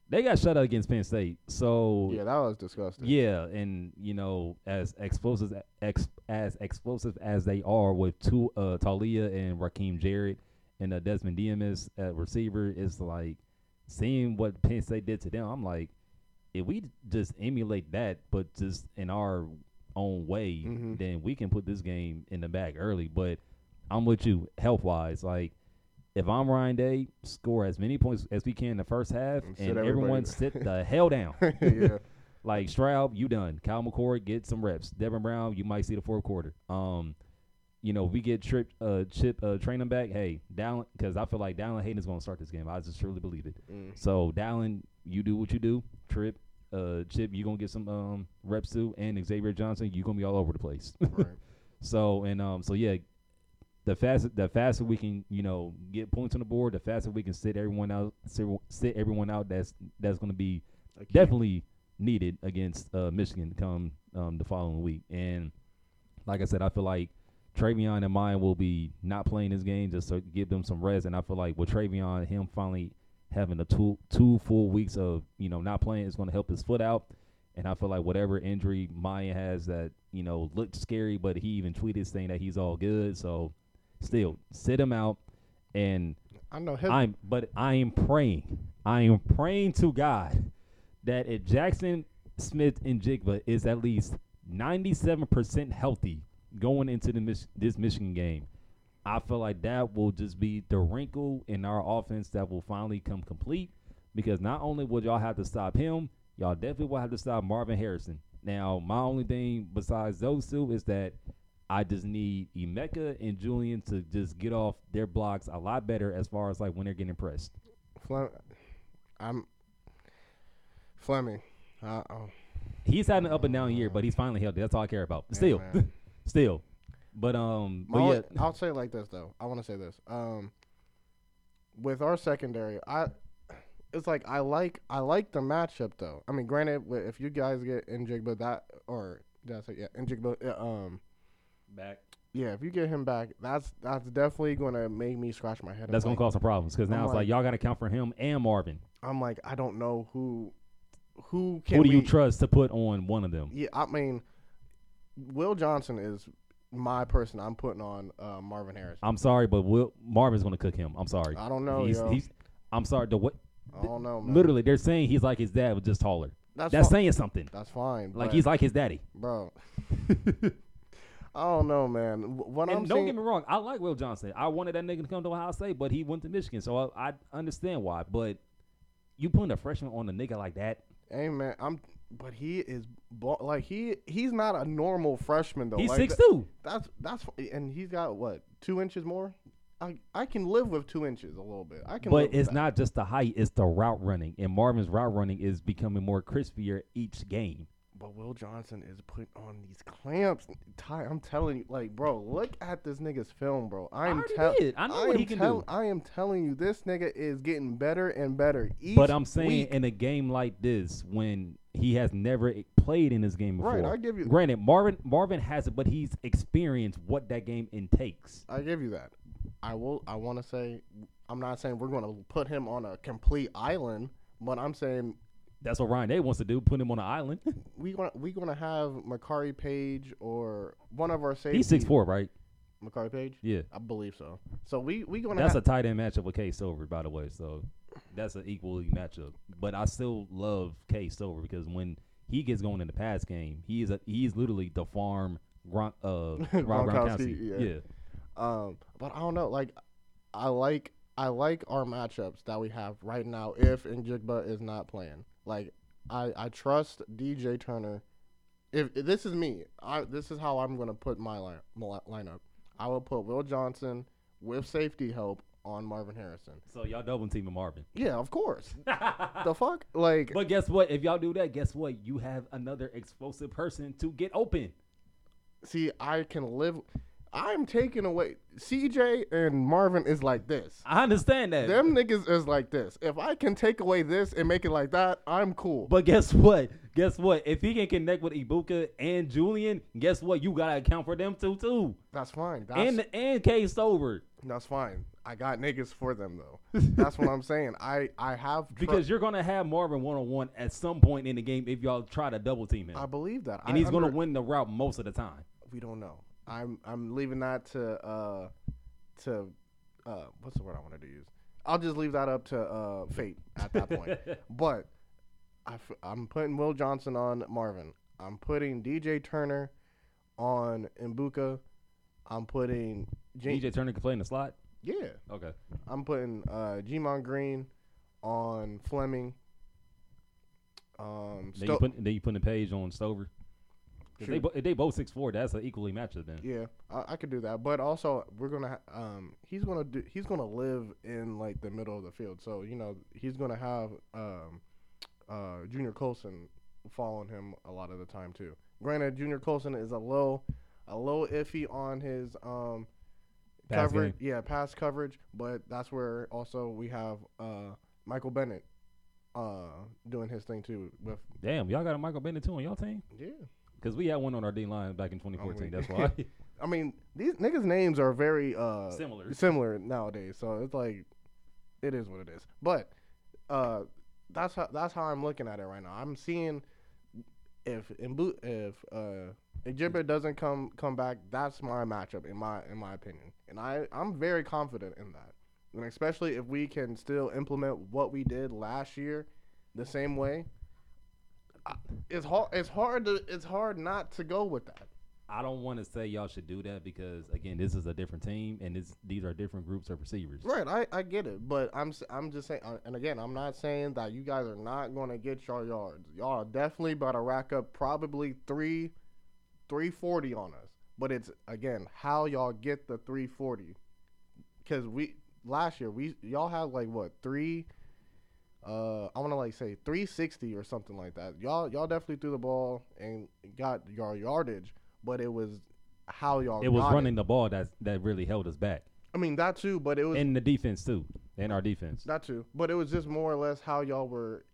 they got shut out against Penn State. So Yeah, that was disgusting. Yeah, and you know, as explosive ex, as explosive as they are with two uh Taulia and Rakim Jarrett and uh, Desmond Demus at receiver, it's like seeing what Penn State did to them. I'm like, if we just emulate that, but just in our own way, Mhm. then we can put this game in the bag early. But I'm with you health wise, like. If I'm Ryan Day, score as many points as we can in the first half, And and everyone sit the hell down. yeah. Like Stroud, you done. Kyle McCord, get some reps. Devin Brown, you might see the fourth quarter. Um, you know, we get Trip, uh, Chip, uh, Trayanum back. Hey, Dallan, because I feel like Dallan Hayden is going to start this game. I just truly believe it. Mm. So Dallan, you do what you do. Trip, uh, Chip, you gonna get some um reps too, and Xavier Johnson, you gonna be all over the place. Right. So and um, so yeah, the faster the faster we can you know get points on the board, the faster we can sit everyone out, sit, sit everyone out. That's that's gonna be A definitely needed against uh, Michigan come um, the following week. And like I said, I feel like TreVeyon and Miyan will be not playing this game just to give them some rest. And I feel like with TreVeyon, him finally having the two two full weeks of you know not playing is going to help his foot out. And I feel like whatever injury Miyan has that you know looked scary, but he even tweeted saying that he's all good. So still sit him out. And I know him. I'm but I am praying. I am praying to God that if Jackson Smith and Jigba is at least 97% healthy going into the Mich- this Michigan game, I feel like that will just be the wrinkle in our offense that will finally come complete. Because not only would y'all have to stop him, y'all definitely will have to stop Marvin Harrison. Now, my only thing besides those two is that I just need Emeka and Julian to just get off their blocks a lot better as far as like when they're getting pressed. Flem- I'm Fleming. Uh, oh, He's had an up and down year, but he's finally healthy. That's all I care about. Yeah, Still, man. still. But um, My but yeah, I'll say it like this though. I want to say this. Um, with our secondary, I it's like I like I like the matchup though. I mean, granted, if you guys get Njigba that or that's I say yeah Njigba yeah, um back. yeah if you get him back, that's that's definitely gonna make me scratch my head. That's gonna like, cause some problems because now I'm it's like like- y'all got to count for him and Marvin. I'm like I don't know who who can Who do you trust to put on one of them? Yeah, I mean, Will Johnson is my person. I'm putting on uh, Marvin Harris. I'm sorry, but Will Marvin's gonna cook him. I'm sorry. I don't know, He's, he's I'm sorry. The what? I don't know, man. Literally, they're saying he's like his dad, but just taller. that's That's saying something. that's fine. Like he's like his daddy. bro. I don't know, man. What And I'm don't seeing, get me wrong, I like Will Johnson. I wanted that nigga to come to Ohio State, but he went to Michigan, so I, I understand why. But you putting a freshman on a nigga like that, hey man, I'm. But he is like he he's not a normal freshman though. he's like, six that- two. That's that's and he's got what two inches more. I I can live with two inches a little bit. I can. But it's not just the height; it's the route running. And Marvin's route running is becoming more crispier each game. But Will Johnson is putting on these clamps. Ty, I'm telling you, like, bro, look at this nigga's film, bro. I am already tell- did. I know what he can tell- do. I am telling you, this nigga is getting better and better. Each But I'm saying week. in a game like this, when he has never played in this game before, Right, I give you- Granted, Marvin Marvin has it, but he's experienced what that game intakes. I give you that. I will. I want to say, I'm not saying we're going to put him on a complete island, but I'm saying That's what Ryan Day wants to do: put him on an island. we gonna we going to have Makari Paige or one of our safeties. he's six four, right? Makari Paige. Yeah. I believe so. So we we to. That's ha- a tight end matchup with Cade Stover, by the way. So that's an equally matchup. But I still love Cade Stover because when he gets going in the pass game, he is a, he's literally the farm Gron, uh, Rob Gronkowski, Gronkowski. yeah. Yeah. Um, but I don't know. Like, I like I like our matchups that we have right now. If Njigba is not playing, like I I trust DJ Turner. If, if this is me, I this is how I'm gonna put my, line, my lineup. I will put Will Johnson with safety help on Marvin Harrison. So y'all double teaming Marvin. Yeah, of course. the fuck, like But guess what? If y'all do that, guess what? You have another explosive person to get open. see, I can live. I'm taking away CJ and Marvin is like this. I understand that. Them niggas is like this. If I can take away this and make it like that, I'm cool. But guess what? Guess what? If he can connect with Egbuka and Julian, guess what? You gotta account for them too, too. that's fine. That's And and Cade Stover. that's fine. I got niggas for them though. that's what I'm saying. I I have tr- Because you're gonna have Marvin one on one at some point in the game if y'all try to double team him, I believe that. and I he's gonna win the route most of the time. We don't know. I'm I'm leaving that to uh to uh what's the word I wanted to use. I'll just leave that up to uh fate at that point. but I f- I'm putting Will Johnson on Marvin. I'm putting DJ Turner on Egbuka. I'm putting J- DJ Turner can play in the slot. yeah. Okay. I'm putting uh Gemon Green on Fleming. Um, Then Sto- you put then you put the page on Stover. If they, bo- if they both six four, that's an equally matchup then. yeah, I, I could do that. But also, we're gonna ha- um he's gonna do he's gonna live in like the middle of the field. So you know he's gonna have um uh Junior Colson following him a lot of the time too. Granted, Junior Colson is a little a little iffy on his um Pass coverage, yeah, pass coverage. But that's where also we have uh Michael Bennett uh doing his thing too with Damn, y'all got a Michael Bennett too on y'all team? yeah. Because we had one on our D line back in 2014. weak. That's why. I mean, these niggas' names are very uh Similar. similar nowadays. So it's like, it is what it is. But uh, that's how that's how I'm looking at it right now. I'm seeing if Mbu, if uh, doesn't come come back, that's my matchup in my in my opinion, and I I'm very confident in that, and especially if we can still implement what we did last year, the same way. It's hard. It's hard to. It's hard not to go with that. I don't want to say y'all should do that because again, this is a different team and this these are different groups of receivers. Right, I, I get it, but I'm I'm just saying, uh, and again, I'm not saying that you guys are not going to get your yards. Y'all are definitely about to rack up probably three, three forty on us. But it's again how y'all get the three forty, because we last year we y'all had like what three, uh, I want to like say three sixty or something like that. Y'all y'all definitely threw the ball and got your yardage, but it was how y'all It was running the ball that that really held us back, I mean that too, but it was in the defense too, in our defense. That too, but it was just more or less how y'all were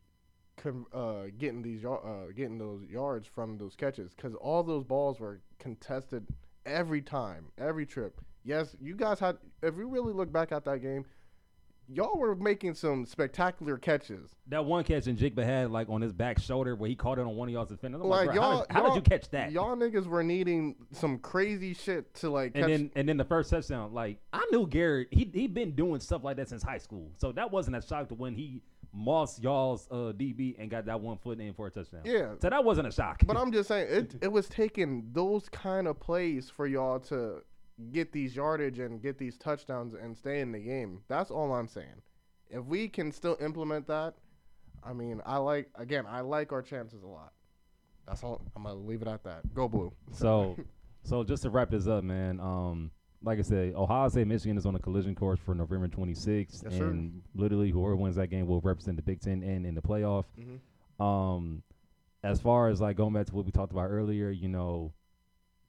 con- uh, getting these uh, getting those yards from those catches because all those balls were contested every time, every trip. Yes, you guys had. If you really look back at that game, y'all were making some spectacular catches. That one catch Njigba had like on his back shoulder where he caught it on one of y'all's defenders. I'm Like like, how, y'all, did, how did y'all- you catch that? Y'all niggas were needing some crazy shit to like catch. and then and then the first touchdown, like I knew Garrett, he he been doing stuff like that since high school, so that wasn't a shock to when he mossed y'all's uh, DB and got that one foot in for a touchdown. yeah, So that wasn't a shock. But I'm just saying it. It was taking those kind of plays for y'all to get these yardage and get these touchdowns and stay in the game. That's all I'm saying. If we can still implement that, I mean, I like again, I like our chances a lot. That's all. I'm gonna leave it at that. Go blue. So, so just to wrap this up, man. Um, like I said, Ohio State Michigan is on a collision course for November 26th, Yes, sir. and literally whoever wins that game will represent the Big Ten and in the playoff. Mhm. Um, as far as like going back to what we talked about earlier, you know,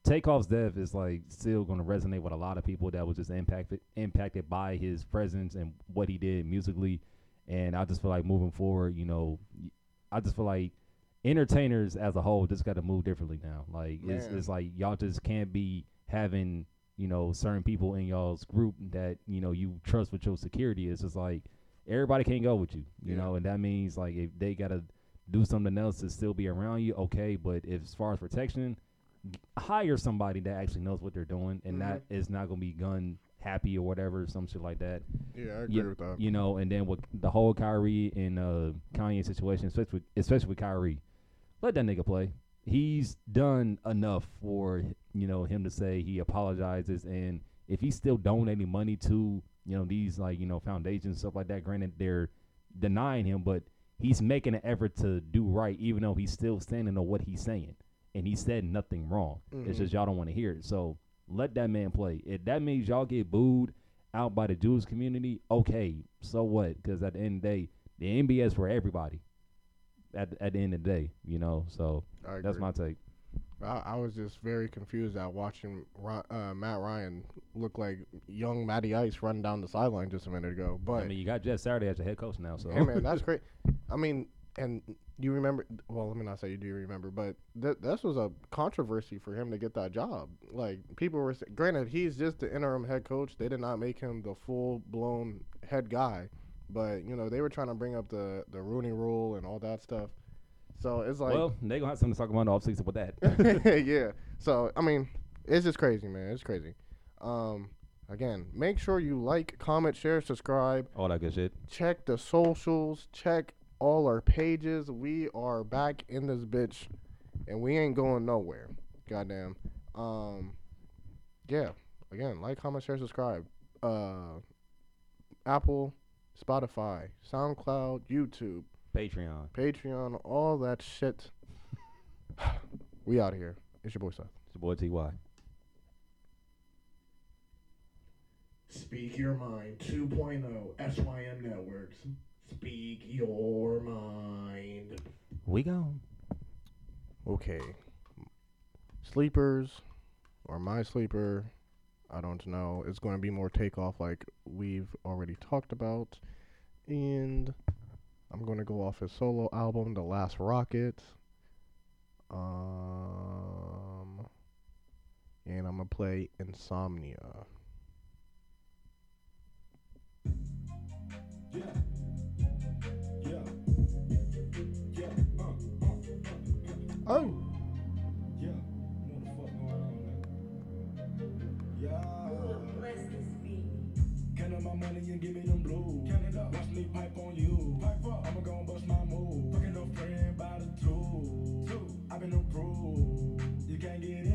Takeoff's death is like still going to resonate with a lot of people that was just impacted impacted by his presence and what he did musically. And I just feel like moving forward, you know, I just feel like entertainers as a whole just got to move differently now. Like it's, Man. it's like y'all just can't be having you know certain people in y'all's group that you know you trust with your security. It's just like everybody can't go with you, you Yeah. know, and that means like if they gotta do something else to still be around you, okay. But if as far as protection, hire somebody that actually knows what they're doing and not is not gonna be gun happy or whatever, some shit like that. Yeah, I agree Yeah, with that. You know, and then with the whole Kyrie and uh, Kanye situation, especially with, especially with Kyrie, let that nigga play. He's done enough for you know him to say he apologizes, and if he's still donating money to you know these like you know foundations stuff like that, granted they're denying him, but he's making an effort to do right, even though he's still standing on what he's saying, and he said nothing wrong. It's Mhm. just y'all don't want to hear it. So let that man play. If that means y'all get booed out by the Jewish community, okay, so what? Because at the end of the day, the NBA is for everybody. At at the end of the day, you know. So that's my take. I, I was just very confused at watching uh, Matt Ryan look like young Matty Ice running down the sideline just a minute ago. But I mean, you got Jeff Saturday as your head coach now, so Hey man, that's great. I mean, and you remember? Well, let me not say you do remember, but th- this was a controversy for him to get that job. Like people were, sa- granted, he's just the interim head coach. They did not make him the full blown head guy, but you know they were trying to bring up the the Rooney Rule and all that stuff. So it's like, well, they gonna have something to talk about in the offseason with that. yeah. So I mean, it's just crazy, man. It's crazy. Um, again, make sure you like, comment, share, subscribe All that good shit. check the socials, check all our pages. We are back in this bitch and we ain't going nowhere. Goddamn. Um yeah. Again, like, comment, share, subscribe. Uh Apple, Spotify, SoundCloud, YouTube, Patreon. Patreon, all that shit. we out here. It's your boy Seth. It's your boy Ty. Speak Your Mind 2.0 SYM Networks. Speak Your Mind. We go. Okay. Sleepers or my sleeper, I don't know. It's going to be more takeoff like we've already talked about. And I'm going to go off his solo album, The Last Rocket. Um and I'm going to play Insomnia. Yeah. Oh. Yeah. Count up my money and give me them blue. Count it up. Watch me pipe on you. Pipe up. I'ma bust my move. Fucking friend by the two. Two. i been approved. You can't get in.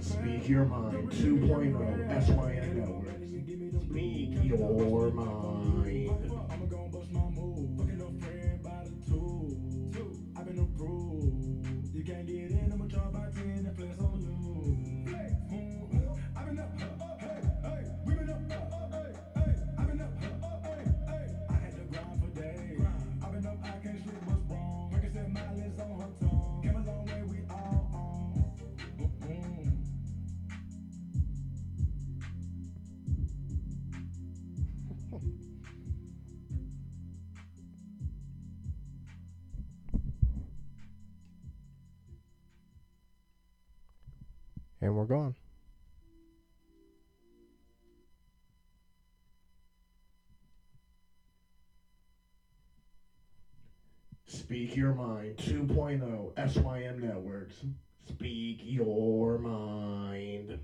Speak Your Mind 2.0 SYM Network. Speak Your Mind. gone. Speak Your Mind 2.0 SYM Networks. Speak Your Mind.